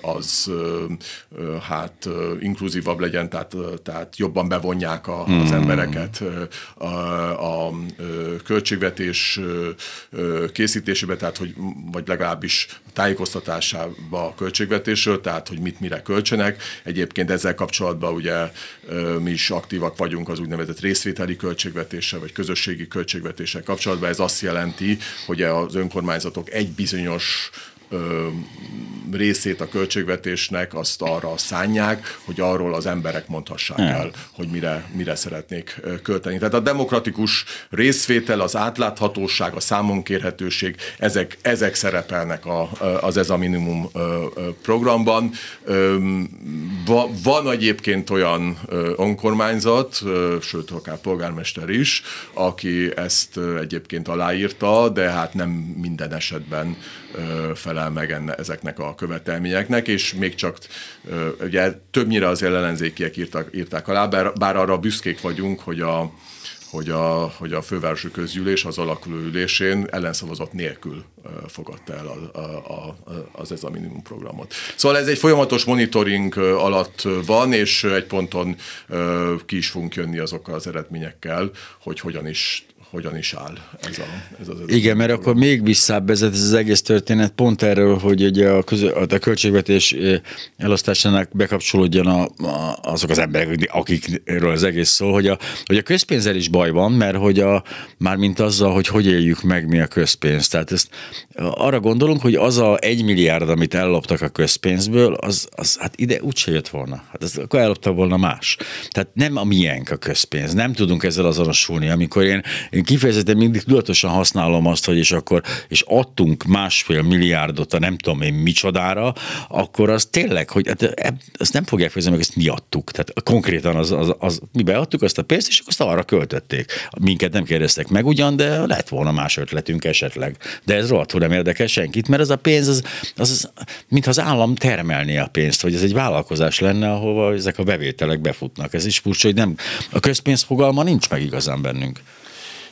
az hát inkluzívabb legyen, tehát, tehát jobban bevonják a, az hmm. embereket a, a költségvetés készítésébe, tehát hogy vagy legalábbis tájékoztatásába a költségvetésről, tehát hogy mit mire költsenek. Egyébként ezzel kapcsolatban ugye mi is aktívak vagyunk az úgynevezett részvételi költségvetéssel, vagy közösségi költségvetéssel kapcsolatban. Ez azt jelenti, hogy az önkormányzatok egy bizonyos ö, részét a költségvetésnek azt arra szánják, hogy arról az emberek mondhassák el, hogy mire, mire szeretnék költeni. Tehát a demokratikus részvétel, az átláthatóság, a számonkérhetőség, ezek, ezek szerepelnek a, az ez a minimum programban. Van egyébként olyan önkormányzat, sőt, akár polgármester is, aki ezt egyébként aláírta, de hát nem minden esetben felel meg enne, ezeknek a követelményeknek, és még csak ugye többnyire az ellenzékiek írtak, írták alá, bár, bár arra büszkék vagyunk, hogy a, hogy a, hogy a fővárosi közgyűlés az alakuló ülésén ellenszavazat nélkül fogadta el a, a, a, az ez a minimum programot. Szóval ez egy folyamatos monitoring alatt van, és egy ponton ki is fogunk jönni azokkal az eredményekkel, hogy hogyan is hogyan is áll ez, a, ez az. Igen, mert akkor még visszább vezet ez az egész történet pont erről, hogy ugye a, közö, a költségvetés elosztásának bekapcsolódjon a, a, azok az emberek, akikről az egész szól, hogy a, hogy a közpénzzel is baj van, mert hogy a, már mint azzal, hogy hogy éljük meg mi a közpénzt. Tehát ezt arra gondolunk, hogy az a egy milliárd, amit elloptak a közpénzből, az, az hát ide úgyse jött volna. Hát ez, akkor elloptak volna más. Tehát nem a miénk a közpénz. Nem tudunk ezzel azonosulni. Amikor én én kifejezetten mindig tudatosan használom azt, hogy és akkor, és adtunk másfél milliárdot a nem tudom én micsodára, akkor az tényleg, hogy hát, ezt nem fogják fejezni meg, ezt mi adtuk. Tehát konkrétan az, az, az, mi beadtuk azt a pénzt, és azt arra költötték. Minket nem kérdeztek meg ugyan, de lett volna más ötletünk esetleg. De ez rohadtul nem érdekel senkit, mert ez a pénz, az, az, az mintha az állam termelné a pénzt, hogy ez egy vállalkozás lenne, ahova ezek a bevételek befutnak. Ez is furcsa, hogy nem, a közpénz fogalma nincs meg igazán bennünk.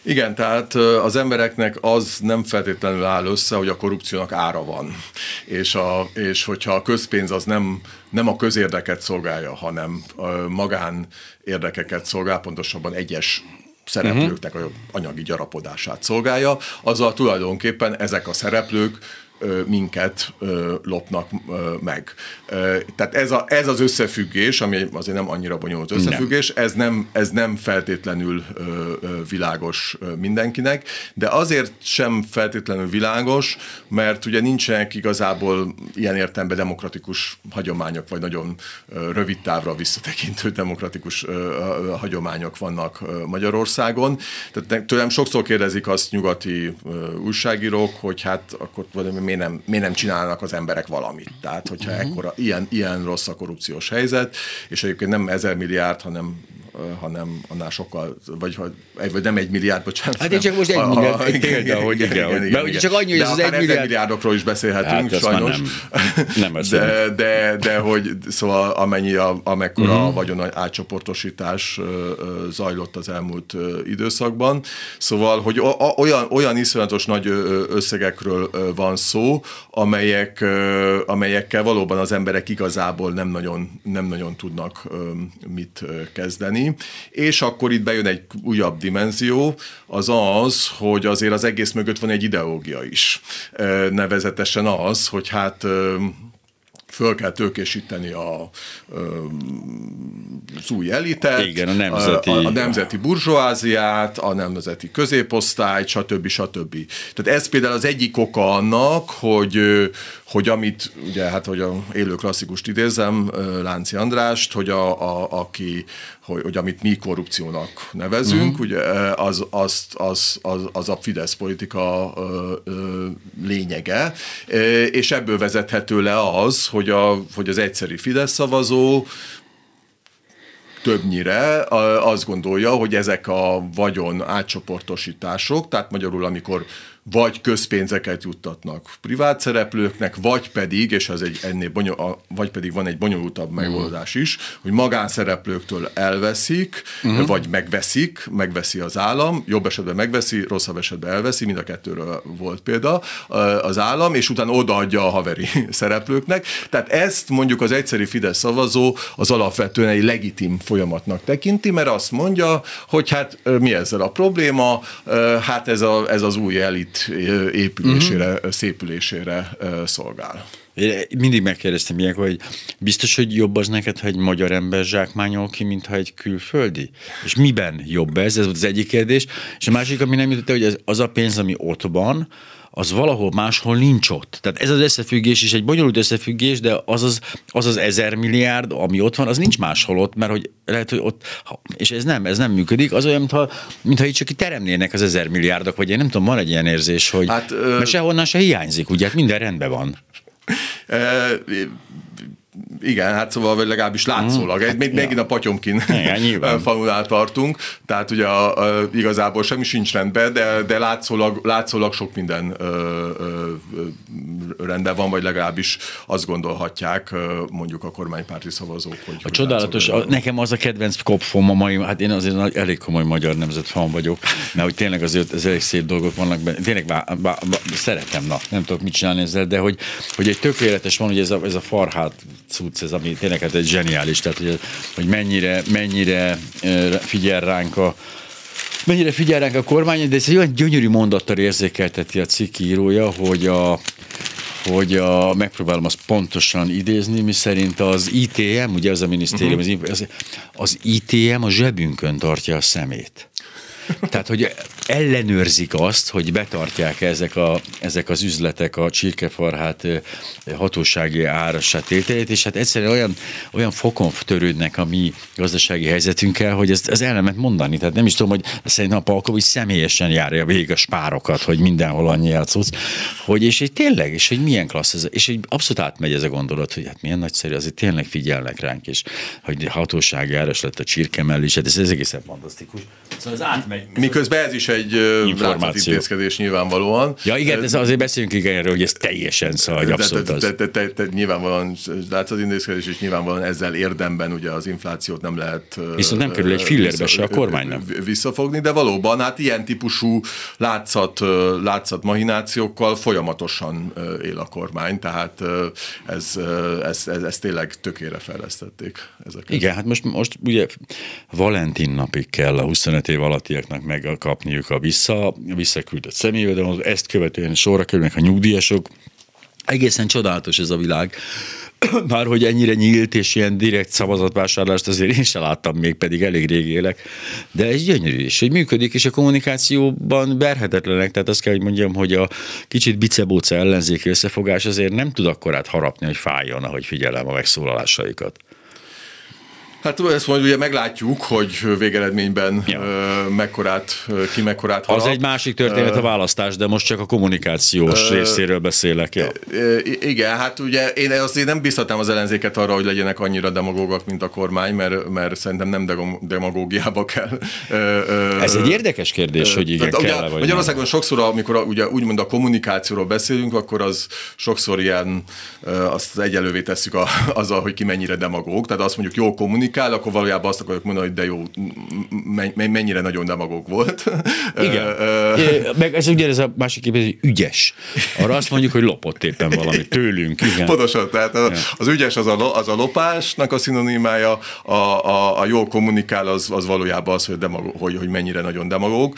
Igen, tehát az embereknek az nem feltétlenül áll össze, hogy a korrupciónak ára van. És, a, és hogyha a közpénz az nem, nem a közérdeket szolgálja, hanem magán érdekeket szolgál, pontosabban egyes szereplőknek a anyagi gyarapodását szolgálja, azzal tulajdonképpen ezek a szereplők minket lopnak meg. Tehát ez, a, ez az összefüggés, ami azért nem annyira bonyolult összefüggés, nem. ez nem, ez nem feltétlenül világos mindenkinek, de azért sem feltétlenül világos, mert ugye nincsenek igazából ilyen értelemben demokratikus hagyományok, vagy nagyon rövid távra visszatekintő demokratikus hagyományok vannak Magyarországon. Tehát tőlem sokszor kérdezik azt nyugati újságírók, hogy hát akkor miért nem, miért nem csinálnak az emberek valamit. Tehát, hogyha uh-huh. ekkora, ilyen, ilyen rossz a korrupciós helyzet, és egyébként nem ezer milliárd, hanem hanem annál sokkal, vagy, vagy nem egy milliárd, bocsánat. Hát én csak most egy milliárd, egy példa, hogy igen, igen, igen, igen, igen. csak annyi, hogy ez egy milliárd. milliárdokról is beszélhetünk, hát, sajnos. Nem, nem ez de, de, de, hogy szóval amennyi, a, amekkora uh-huh. a vagyon átcsoportosítás zajlott az elmúlt időszakban. Szóval, hogy olyan, olyan iszonyatos nagy összegekről van szó, amelyek, amelyekkel valóban az emberek igazából nem nagyon, nem nagyon tudnak mit kezdeni és akkor itt bejön egy újabb dimenzió, az az, hogy azért az egész mögött van egy ideológia is. Nevezetesen az, hogy hát föl kell tőkésíteni a, az új elitet, Igen, a nemzeti... a, a nemzeti burzsóáziát, a nemzeti középosztályt, stb. stb. Tehát ez például az egyik oka annak, hogy, hogy amit, ugye hát, hogy a élő klasszikust idézem, Lánci Andrást, hogy a, a, aki, hogy, hogy amit mi korrupciónak nevezünk, uh-huh. ugye az, az, az, az, az a Fidesz politika ö, ö, lényege, és ebből vezethető le az, hogy, a, hogy az egyszeri Fidesz szavazó többnyire azt gondolja, hogy ezek a vagyon átcsoportosítások, tehát magyarul amikor vagy közpénzeket juttatnak privát szereplőknek, vagy pedig, és ez egy ennél bonyol, vagy pedig van egy bonyolultabb megoldás is, hogy magánszereplőktől elveszik, uh-huh. vagy megveszik, megveszi az állam, jobb esetben megveszi, rosszabb esetben elveszi, mind a kettőről volt példa az állam, és utána odaadja a haveri szereplőknek. Tehát ezt mondjuk az egyszerű Fidesz szavazó az alapvetően egy legitim folyamatnak tekinti, mert azt mondja, hogy hát mi ezzel a probléma, hát ez, a, ez az új elit épülésére, uh-huh. szépülésére szolgál. Én mindig megkérdeztem ilyenkor, hogy biztos, hogy jobb az neked, ha egy magyar ember zsákmányol ki, mint ha egy külföldi? És miben jobb ez? Ez volt az egyik kérdés. És a másik, ami nem jutott hogy az, az a pénz, ami ott van, az valahol máshol nincs ott. Tehát ez az összefüggés is egy bonyolult összefüggés, de az az, az, az ezer milliárd, ami ott van, az nincs máshol ott, mert hogy lehet, hogy ott, és ez nem, ez nem működik, az olyan, mintha, mintha itt csak itt teremnének az ezer milliárdok, vagy én nem tudom, van egy ilyen érzés, hogy hát, ö... mert sehonnan se hiányzik, ugye, hát minden rendben van. Uh, Igen, hát szóval vagy legalábbis látszólag. Mm, még, ja. Megint a Patyomkin falunál tartunk, tehát ugye a, a, igazából semmi sincs rendben, de, de látszólag, látszólag sok minden ö, ö, rendben van, vagy legalábbis azt gondolhatják mondjuk a kormánypárti szavazók. Hogy, a csodálatos, a, nekem az a kedvenc kopfom a mai, hát én azért elég komoly magyar nemzet fan vagyok, mert hogy tényleg azért ez elég szép dolgok vannak benne, tényleg bá, bá, bá, szeretem, na, nem tudok mit csinálni ezzel, de hogy, hogy egy tökéletes van, hogy ez a, ez a farhát cucc, ez ami tényleg hát egy zseniális, tehát hogy, hogy mennyire, mennyire figyel ránk a, mennyire figyel ránk a kormány, de ez egy olyan gyönyörű mondattal érzékelteti a cikk írója, hogy a, hogy a, megpróbálom azt pontosan idézni, mi szerint az ITM, ugye az a minisztérium, uh-huh. az, az ITM a zsebünkön tartja a szemét. Tehát, hogy ellenőrzik azt, hogy betartják ezek, a, ezek az üzletek a csirkefarhát hatósági árasát tételét, és hát egyszerűen olyan, olyan fokon törődnek a mi gazdasági helyzetünkkel, hogy ezt, ez el nem mondani. Tehát nem is tudom, hogy szerintem a Palkovics személyesen járja végig a spárokat, hogy mindenhol annyi játszódsz, hogy és egy tényleg, és hogy milyen klassz ez, és egy abszolút átmegy ez a gondolat, hogy hát milyen nagyszerű, azért tényleg figyelnek ránk, és hogy hatósági áras lett a csirke mellé, és hát ez, ez egészen fantasztikus. Szóval ez átmegy. Miközben ez is egy intézkedés nyilvánvalóan. Ja igen, ez azért beszéljünk igen erről, hogy ez teljesen szóval, hogy abszolút az. Te, te, te, nyilvánvalóan intézkedés, és nyilvánvalóan ezzel érdemben ugye az inflációt nem lehet Viszont nem kerül egy fillérbe se a kormánynak. Visszafogni, de valóban hát ilyen típusú látszat, látszat mahinációkkal folyamatosan él a kormány, tehát ez, ez, ez, ez tényleg tökére fejlesztették. Ezeket. Igen, hát most, most ugye Valentin napig kell a 25 év alattiaknak megkapniuk a vissza, visszaküldött személyjövedelmet, ezt követően sorra kerülnek a nyugdíjasok. Egészen csodálatos ez a világ. Már hogy ennyire nyílt és ilyen direkt szavazatvásárlást azért én sem láttam még, pedig elég rég élek. De ez gyönyörű, és hogy működik, és a kommunikációban berhetetlenek. Tehát azt kell, hogy mondjam, hogy a kicsit bicebóca ellenzéki összefogás azért nem tud akkorát harapni, hogy fájjon, ahogy figyelem a megszólalásaikat. Hát ezt majd ugye meglátjuk, hogy végeredményben ja. mekkorát, ki mekkorát harap. Az egy másik történet a választás, de most csak a kommunikációs uh, részéről beszélek. Ja. Igen, hát ugye én azért nem biztatnám az ellenzéket arra, hogy legyenek annyira demagógak, mint a kormány, mert, mert szerintem nem demagógiába kell. Ez egy érdekes kérdés, hogy igen, kell ugye, vagy Magyarországon nem. sokszor, amikor ugye úgymond a kommunikációról beszélünk, akkor az sokszor ilyen, azt egyelővé tesszük a, azzal, hogy ki mennyire demagóg. Tehát azt mondjuk jó kommunikál, kommunikál, akkor valójában azt akarok mondani, hogy de jó, mennyire nagyon demagóg volt. Igen. Meg ez ugye ez a másik kép, hogy ügyes. Arra azt mondjuk, hogy lopott éppen valamit tőlünk. Igen. Pontosan, tehát az ügyes az a, az a lopásnak a szinonimája, a, a, a jó kommunikál az, az valójában az, hogy, demagóg, hogy, hogy mennyire nagyon demagóg.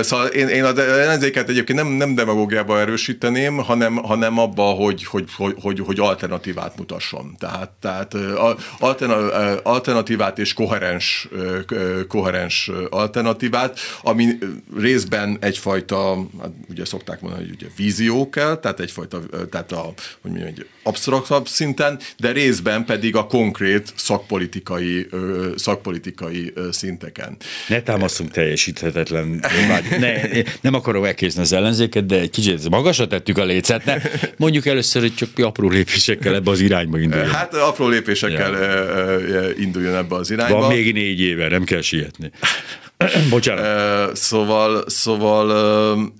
Szóval én, én a ellenzéket egyébként nem, nem demagógiába erősíteném, hanem, hanem abba, hogy, hogy, hogy, hogy, hogy alternatívát mutasson. Tehát, tehát alternatívát és koherens, koherens alternatívát, ami részben egyfajta, hát ugye szokták mondani, hogy ugye vízió kell, tehát egyfajta, tehát a, hogy mondjam, egy absztraktabb szinten, de részben pedig a konkrét szakpolitikai, szakpolitikai szinteken. Ne támaszunk teljesíthetetlen. Ne, nem akarom elkézni az ellenzéket, de egy kicsit magasra tettük a lécet. Ne, mondjuk először, hogy csak apró lépésekkel ebbe az irányba induljon. Hát apró lépésekkel ja. Induljon ebbe az irányba. Van még négy éve, nem kell sietni. Bocsánat. Szóval, szóval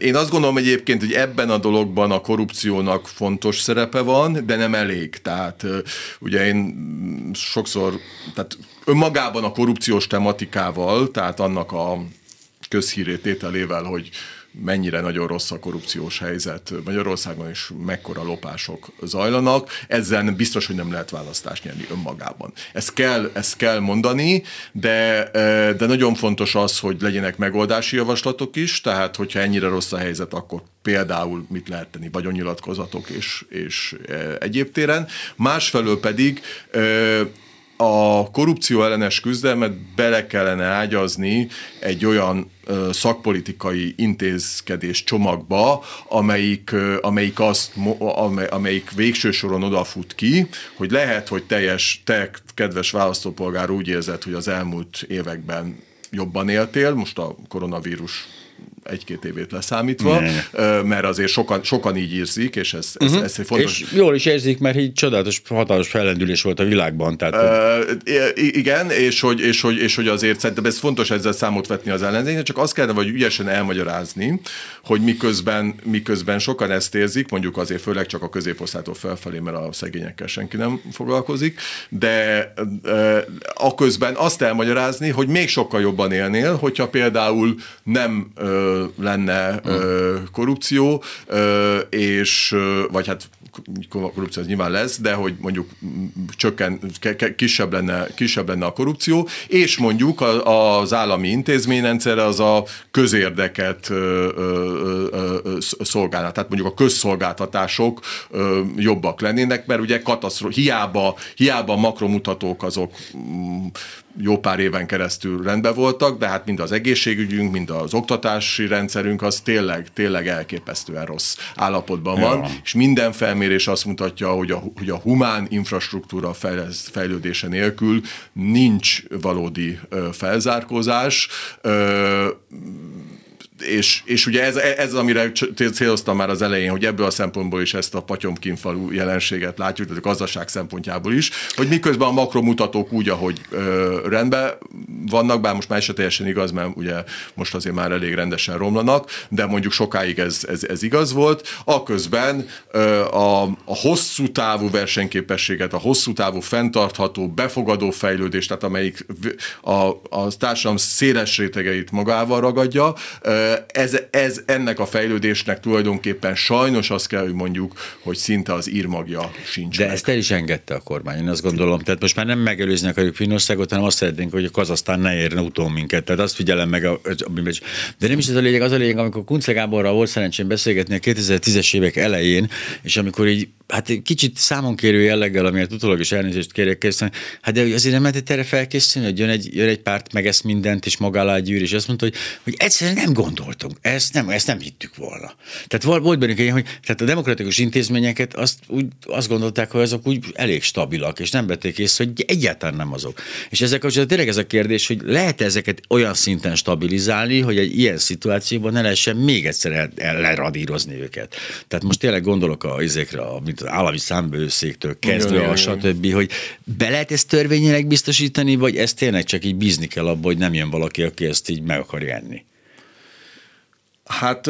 én azt gondolom egyébként, hogy ebben a dologban a korrupciónak fontos szerepe van, de nem elég. Tehát ugye én sokszor, tehát önmagában a korrupciós tematikával, tehát annak a közhírétételével, hogy mennyire nagyon rossz a korrupciós helyzet Magyarországon, és mekkora lopások zajlanak. Ezzel biztos, hogy nem lehet választást nyerni önmagában. Ezt kell, ezt kell mondani, de, de nagyon fontos az, hogy legyenek megoldási javaslatok is, tehát hogyha ennyire rossz a helyzet, akkor például mit lehet tenni, vagyonnyilatkozatok és, és egyéb téren. Másfelől pedig a korrupció ellenes küzdelmet bele kellene ágyazni egy olyan szakpolitikai intézkedés csomagba, amelyik, amelyik, azt, amelyik végső soron odafut ki, hogy lehet, hogy teljes, te, kedves választópolgár úgy érzed, hogy az elmúlt években jobban éltél, most a koronavírus egy-két évét leszámítva, ne. mert azért sokan, sokan így írzik, és ez, ez, uh-huh. ez egy fontos... És jól is érzik, mert így csodálatos, hatalmas fellendülés volt a világban. Tehát... Uh, igen, és hogy, és, hogy, és hogy azért szerintem ez fontos ezzel számot vetni az ellenzéknek, csak azt kellene vagy ügyesen elmagyarázni, hogy miközben, miközben sokan ezt érzik, mondjuk azért főleg csak a középosztától felfelé, mert a szegényekkel senki nem foglalkozik, de uh, a közben azt elmagyarázni, hogy még sokkal jobban élnél, hogyha például nem uh, lenne korrupció, és vagy hát korrupció az nyilván lesz, de hogy mondjuk csökken, kisebb lenne, kisebb lenne a korrupció, és mondjuk az állami intézményrendszer az a közérdeket szolgálna. Tehát mondjuk a közszolgáltatások jobbak lennének, mert ugye katasztro, hiába, hiába makromutatók azok jó pár éven keresztül rendben voltak, de hát mind az egészségügyünk, mind az oktatási rendszerünk az tényleg, tényleg elképesztően rossz állapotban van, ja. és minden felmérés azt mutatja, hogy a, hogy a humán infrastruktúra fejlődése nélkül nincs valódi felzárkózás és, és ugye ez, ez, amire céloztam már az elején, hogy ebből a szempontból is ezt a patyomkinfalú jelenséget látjuk, tehát a gazdaság szempontjából is, hogy miközben a makromutatók úgy, ahogy ö, rendben vannak, bár most már se teljesen igaz, mert ugye most azért már elég rendesen romlanak, de mondjuk sokáig ez, ez, ez igaz volt, aközben ö, a, a hosszú távú versenyképességet, a hosszú távú fenntartható, befogadó fejlődést, tehát amelyik a, a társadalom széles rétegeit magával ragadja, ö, ez, ez ennek a fejlődésnek tulajdonképpen sajnos azt kell, hogy mondjuk, hogy szinte az írmagja sincs De meg. ezt el is engedte a kormány, én azt gondolom. Tehát most már nem megelőzni akarjuk Finországot, hanem azt szeretnénk, hogy a Kazasztán ne érne utón minket. Tehát azt figyelem meg. A, de nem is ez a lényeg, az a lényeg, amikor Kunce Gáborral volt szerencsém beszélgetni a 2010-es évek elején, és amikor így hát kicsit számonkérő jelleggel, amiért utólag is elnézést kérjek készíteni, hát de azért nem lehetett erre felkészülni, hogy jön egy, jön egy párt, meg ezt mindent, és maga alá gyűr, és azt mondta, hogy, hogy egyszerűen nem gondoltunk, ezt nem, ezt nem hittük volna. Tehát volt, bennünk ilyen, hogy tehát a demokratikus intézményeket azt, úgy, azt gondolták, hogy azok úgy elég stabilak, és nem vették észre, hogy egyáltalán nem azok. És ezek kapcsolatban tényleg ez a kérdés, hogy lehet ezeket olyan szinten stabilizálni, hogy egy ilyen szituációban ne lehessen még egyszer el, el leradírozni őket. Tehát most tényleg gondolok a izékre, amit az állami számbőszéktől kezdve jaj, a stb., hogy be lehet ezt törvényileg biztosítani, vagy ezt tényleg csak így bízni kell abba, hogy nem jön valaki, aki ezt így meg akarja enni? Hát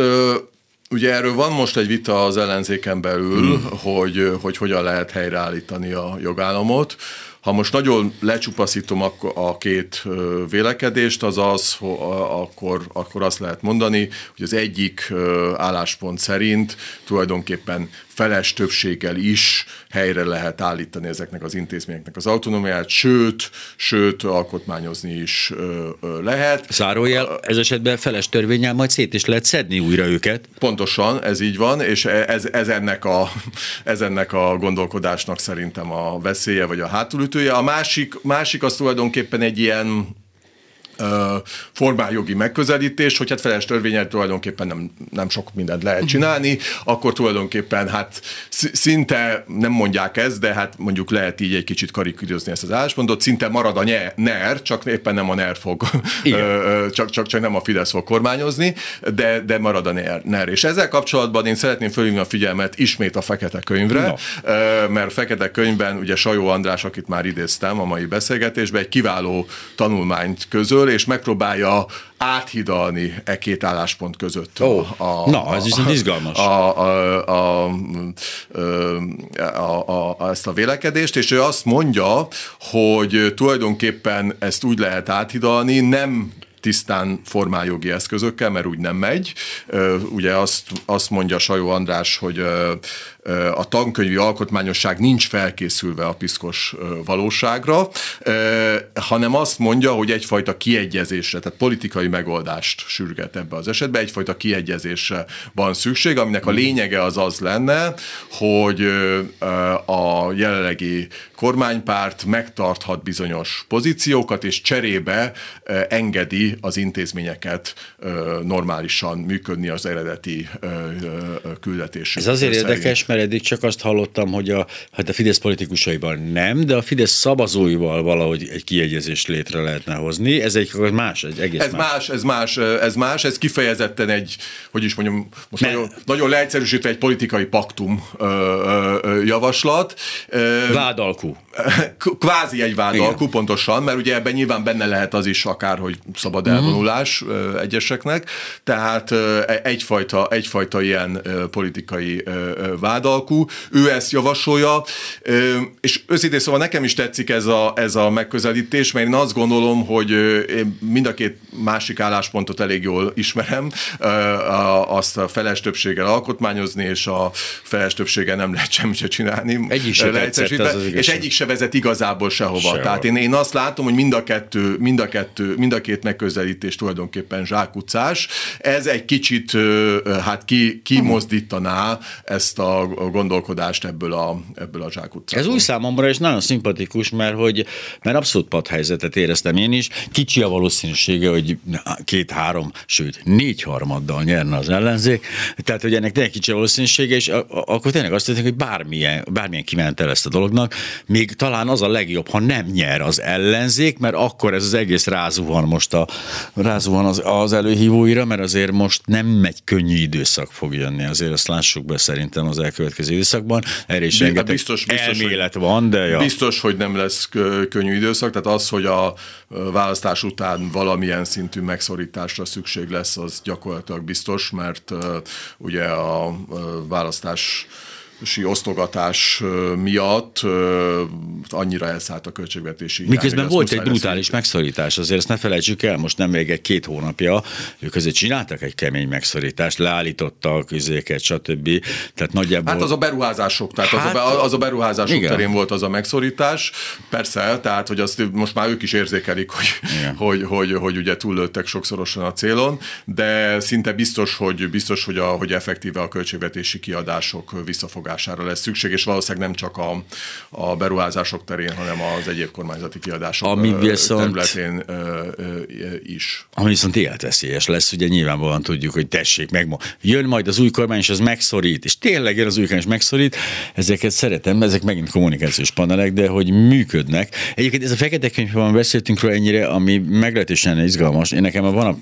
Ugye erről van most egy vita az ellenzéken belül, hmm. hogy, hogy hogyan lehet helyreállítani a jogállamot. ha most nagyon lecsupaszítom a, két vélekedést, az az, hogy akkor, akkor azt lehet mondani, hogy az egyik álláspont szerint tulajdonképpen feles többséggel is helyre lehet állítani ezeknek az intézményeknek az autonómiát, sőt, sőt, alkotmányozni is ö, ö, lehet. Zárójel, ez esetben feles törvényel majd szét is lehet szedni újra őket. Pontosan, ez így van, és e, ez, ez, ennek, a, ez ennek a gondolkodásnak szerintem a veszélye, vagy a hátulütője. A másik, másik az tulajdonképpen egy ilyen formáljogi megközelítés, hogy hát feles törvényel tulajdonképpen nem, nem sok mindent lehet csinálni, akkor tulajdonképpen hát szinte nem mondják ezt, de hát mondjuk lehet így egy kicsit karikírozni ezt az álláspontot, szinte marad a NER, csak éppen nem a NER fog, csak, csak, csak nem a Fidesz fog kormányozni, de, de marad a NER, NER. És ezzel kapcsolatban én szeretném fölhívni a figyelmet ismét a Fekete Könyvre, no. mert Fekete Könyvben ugye Sajó András, akit már idéztem a mai beszélgetésben, egy kiváló tanulmányt közöl, és megpróbálja áthidalni e két álláspont között. Oh, a, na, ez viszont izgalmas. A, a, a, a, a, a, ezt a vélekedést, és ő azt mondja, hogy tulajdonképpen ezt úgy lehet áthidalni, nem tisztán formáljogi eszközökkel, mert úgy nem megy. Ugye azt, azt mondja Sajó András, hogy a tankönyvi alkotmányosság nincs felkészülve a piszkos valóságra, hanem azt mondja, hogy egyfajta kiegyezésre, tehát politikai megoldást sürget ebbe az esetben, egyfajta kiegyezésre van szükség, aminek a lényege az az lenne, hogy a jelenlegi kormánypárt megtarthat bizonyos pozíciókat, és cserébe engedi az intézményeket normálisan működni az eredeti küldetésük. Ez azért szerint. érdekes, eddig csak azt hallottam, hogy a, hát a Fidesz politikusaival nem, de a Fidesz szavazóival valahogy egy kiegyezést létre lehetne hozni. Ez egy más, egy egész ez más. más. Ez más, ez más, ez kifejezetten egy, hogy is mondjam, most nagyon, nagyon leegyszerűsítve egy politikai paktum ö, ö, javaslat. Vádalkú. Kvázi egy vádalkú, pontosan, mert ugye ebben nyilván benne lehet az is akár, hogy szabad mhm. elvonulás mm. egyeseknek, tehát egyfajta, egyfajta ilyen politikai vád vádalkú, ő ezt javasolja, és őszintén szóval nekem is tetszik ez a, ez a megközelítés, mert én azt gondolom, hogy én mind a két másik álláspontot elég jól ismerem, azt a feles többséggel alkotmányozni, és a feles többséggel nem lehet semmit se csinálni. Egyik se tetszett, az az és egyik se vezet igazából sehova. sehova. Tehát én, én azt látom, hogy mind a kettő, mind a kettő, mind a két megközelítés tulajdonképpen zsákutcás. Ez egy kicsit hát ki, kimozdítaná ezt a gondolkodást ebből a, ebből a zsákutcából. Ez új számomra is nagyon szimpatikus, mert hogy mert abszolút padhelyzetet éreztem én is. Kicsi a valószínűsége, hogy két-három, sőt négy harmaddal nyerne az ellenzék, tehát hogy ennek tényleg kicsi a valószínűsége, és akkor tényleg azt tették, hogy bármilyen, bármilyen kimenetel ezt a dolognak, még talán az a legjobb, ha nem nyer az ellenzék, mert akkor ez az egész rázuhan most a, rázuhan az, az előhívóira, mert azért most nem megy könnyű időszak fog jönni, azért azt lássuk be szerintem az elkövetkező következő időszakban. Erre is rengeteg biztos, biztos, elmélet hogy, van, de... Ja. Biztos, hogy nem lesz könnyű időszak, tehát az, hogy a választás után valamilyen szintű megszorításra szükség lesz, az gyakorlatilag biztos, mert ugye a választás osztogatás miatt annyira elszállt a költségvetési Miközben volt egy brutális lesz. megszorítás, azért ezt ne felejtsük el, most nem még egy két hónapja, ők azért csináltak egy kemény megszorítást, leállítottak üzéket, stb. Tehát nagyjából... Hát az a beruházások, tehát hát, az, a, hát, az a beruházások igen. terén volt az a megszorítás. Persze, tehát hogy azt most már ők is érzékelik, hogy, hogy, hogy, hogy ugye túllőttek sokszorosan a célon, de szinte biztos, hogy biztos, hogy, a, hogy effektíve a költségvetési kiadások visszafogás megfogására lesz szükség, és valószínűleg nem csak a, a beruházások terén, hanem az egyéb kormányzati kiadások ami viszont, területén is. Ami viszont életveszélyes lesz, ugye nyilvánvalóan tudjuk, hogy tessék meg, jön majd az új kormány, és az megszorít, és tényleg jön az új kormány, és megszorít, ezeket szeretem, ezek megint kommunikációs panelek, de hogy működnek. Egyébként ez a fekete könyvben beszéltünk róla ennyire, ami meglehetősen izgalmas. Én nekem van a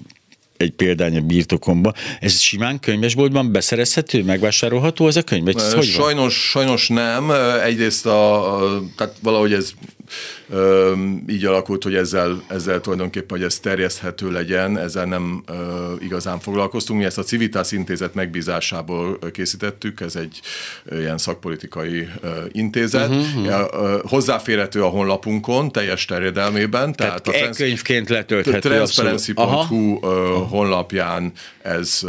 egy példány a birtokomba. Ez simán könyvesboltban beszerezhető, megvásárolható ez a könyv? Ez sajnos, sajnos nem. Egyrészt a, a, tehát valahogy ez így alakult, hogy ezzel, ezzel tulajdonképpen, hogy ez terjeszthető legyen, ezzel nem igazán foglalkoztunk. Mi ezt a Civitas intézet megbízásából készítettük, ez egy ilyen szakpolitikai intézet. Uh-huh. Hozzáférhető a honlapunkon, teljes terjedelmében. Tehát, tehát a trans- könyvként letölthető. Transparency.hu honlapján ez,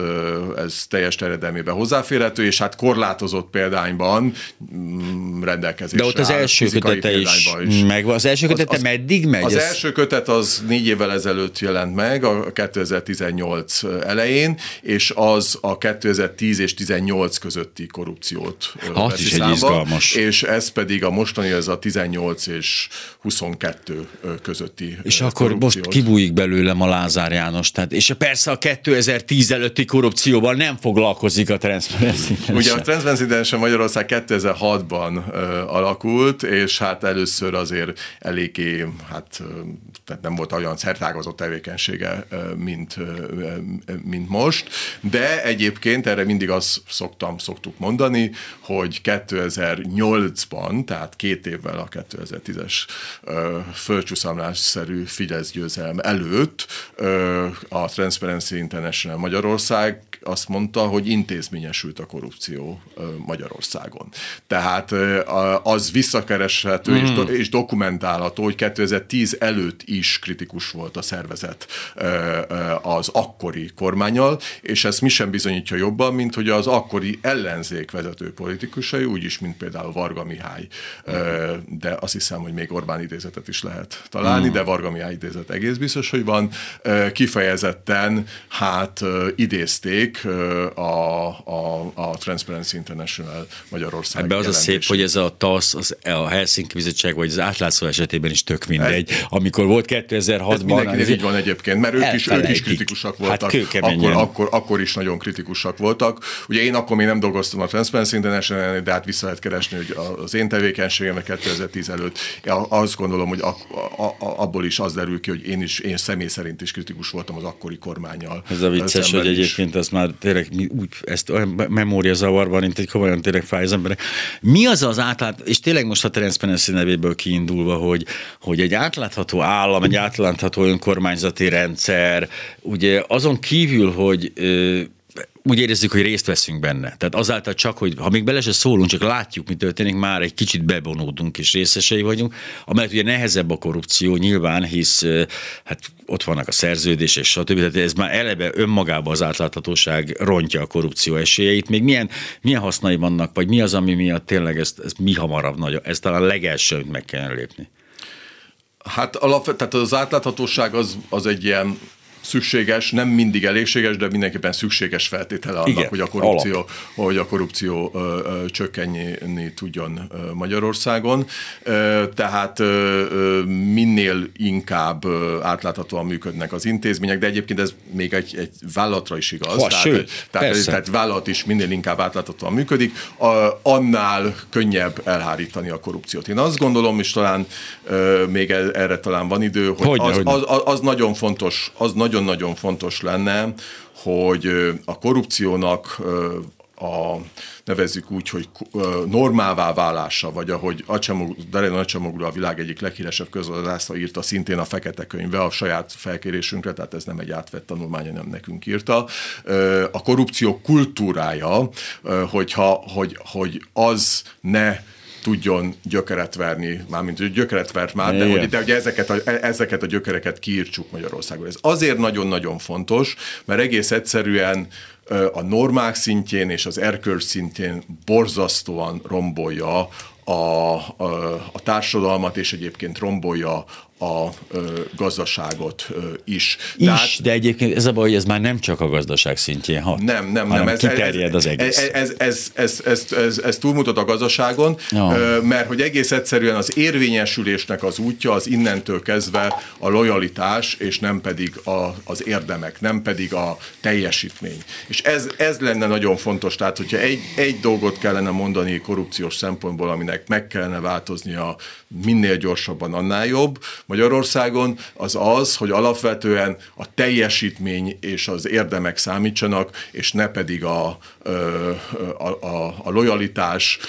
ez teljes terjedelmében hozzáférhető, és hát korlátozott példányban mm, rendelkezésre De ott az első kötete is, is megvan. Az első kötete az, az, meddig megy? Az ez? első kötet az négy évvel ezelőtt jelent meg, a 2018 elején, és az a 2010 és 18 közötti korrupciót Az is egy izgalmas. És ez pedig a mostani, ez a 18 és 22 közötti És akkor most kibújik belőlem a Lázár János. Tehát, és persze a 2010 előtti korrupcióval nem foglalkozik a Transparency Ugye a Transparency Magyarország 2006-ban alakult, és hát először azért eléggé, hát tehát nem volt olyan szertágazott tevékenysége, mint, mint most, de egyébként erre mindig azt szoktam, szoktuk mondani, hogy 2008-ban, tehát két évvel a 2010-es földcsúszamlásszerű Fidesz győzelem előtt a Transparency International Magyarország azt mondta, hogy intézményesült a korrupció Magyarországon. Tehát az visszakereshető mm. és, do- és dokumentálható, hogy 2010 előtt is kritikus volt a szervezet az akkori kormányal, és ezt mi sem bizonyítja jobban, mint hogy az akkori ellenzék vezető politikusai, úgyis, mint például Varga Mihály, de azt hiszem, hogy még Orbán idézetet is lehet találni, mm. de Varga Mihály idézet egész biztos, hogy van, kifejezetten hát idézték a, a, a Transparency International Magyarország Ebben az a szép, hogy ez a TASZ, az, a Helsinki Bizottság, vagy az átlátszó esetében is tök mindegy. Ez, Amikor volt 2006-ban... Ez mindenkinek így van egyébként, mert ők is, ők is kritikusak hát voltak. Hát akkor, akkor, akkor is nagyon kritikusak voltak. Ugye én akkor még nem dolgoztam a Transparency International, de hát vissza lehet keresni, hogy az én tevékenységem 2010 előtt, azt gondolom, hogy a, a, a, abból is az derül ki, hogy én is, én személy szerint is kritikus voltam az akkori kormányjal. Ez a vicces, hogy egyébként ez már tényleg úgy, ezt memória zavarban, mint egy komolyan tényleg fáj az emberek. Mi az az átlát, és tényleg most a Transparency nevéből kiindulva, hogy, hogy egy átlátható állam, egy átlátható önkormányzati rendszer, ugye azon kívül, hogy úgy érezzük, hogy részt veszünk benne. Tehát azáltal csak, hogy ha még bele se szólunk, csak látjuk, mi történik, már egy kicsit bevonódunk és részesei vagyunk. Amellett ugye nehezebb a korrupció nyilván, hisz hát ott vannak a szerződések, stb. Tehát ez már eleve önmagában az átláthatóság rontja a korrupció esélyeit. Még milyen, milyen hasznai vannak, vagy mi az, ami miatt tényleg ezt, ezt mi hamarabb nagy, ez talán legelső, amit meg kellene lépni. Hát alapvetően az átláthatóság az, az egy ilyen szükséges, nem mindig elégséges, de mindenképpen szükséges feltétele annak, Igen, hogy a korrupció, alap. hogy a korrupció ö, ö, csökkenni tudjon Magyarországon. Ö, tehát ö, minél inkább átláthatóan működnek az intézmények, de egyébként ez még egy, egy vállalatra is igaz. Ha, tehát, sőt, tehát, tehát vállalat is minél inkább átláthatóan működik, a, annál könnyebb elhárítani a korrupciót. Én azt gondolom, és talán ö, még erre talán van idő, hogy, hogy az, az, az, az nagyon fontos, az nagyon nagyon-nagyon fontos lenne, hogy a korrupciónak a, nevezzük úgy, hogy normává válása, vagy ahogy Darén Acsemoglu a világ egyik leghíresebb közgazdászta írta szintén a Fekete könyve a saját felkérésünkre, tehát ez nem egy átvett tanulmány, nem nekünk írta. A korrupció kultúrája, hogyha, hogy, hogy az ne tudjon gyökeret verni, mármint gyökeret vert már, de hogy, de hogy ezeket, a, ezeket a gyökereket kiírtsuk Magyarországon. Ez azért nagyon-nagyon fontos, mert egész egyszerűen a normák szintjén és az erkölcs szintjén borzasztóan rombolja a, a, a társadalmat, és egyébként rombolja a ö, gazdaságot ö, is. Is, Tehát, de egyébként ez a baj, hogy ez már nem csak a gazdaság szintjén hat. Nem, nem, nem. Ez, kiterjed az egész. Ez, ez, ez, ez, ez, ez, ez túlmutat a gazdaságon, ö, mert hogy egész egyszerűen az érvényesülésnek az útja az innentől kezdve a lojalitás, és nem pedig a, az érdemek, nem pedig a teljesítmény. És ez, ez lenne nagyon fontos, tehát hogyha egy, egy dolgot kellene mondani korrupciós szempontból, aminek meg kellene változnia minél gyorsabban, annál jobb. Magyarországon az az, hogy alapvetően a teljesítmény és az érdemek számítsanak, és ne pedig a, a, a, a lojalitás,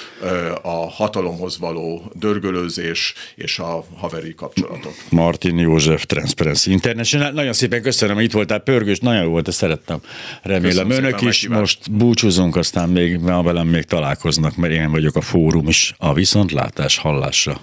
a hatalomhoz való dörgölőzés és a haveri kapcsolatok. Martin József, Transparency International. Nagyon szépen köszönöm, hogy itt voltál, pörgős, nagyon jó volt, ezt szerettem. Remélem köszönöm önök is. Most búcsúzunk, aztán még velem még találkoznak, mert én vagyok a fórum is. A viszontlátás hallásra.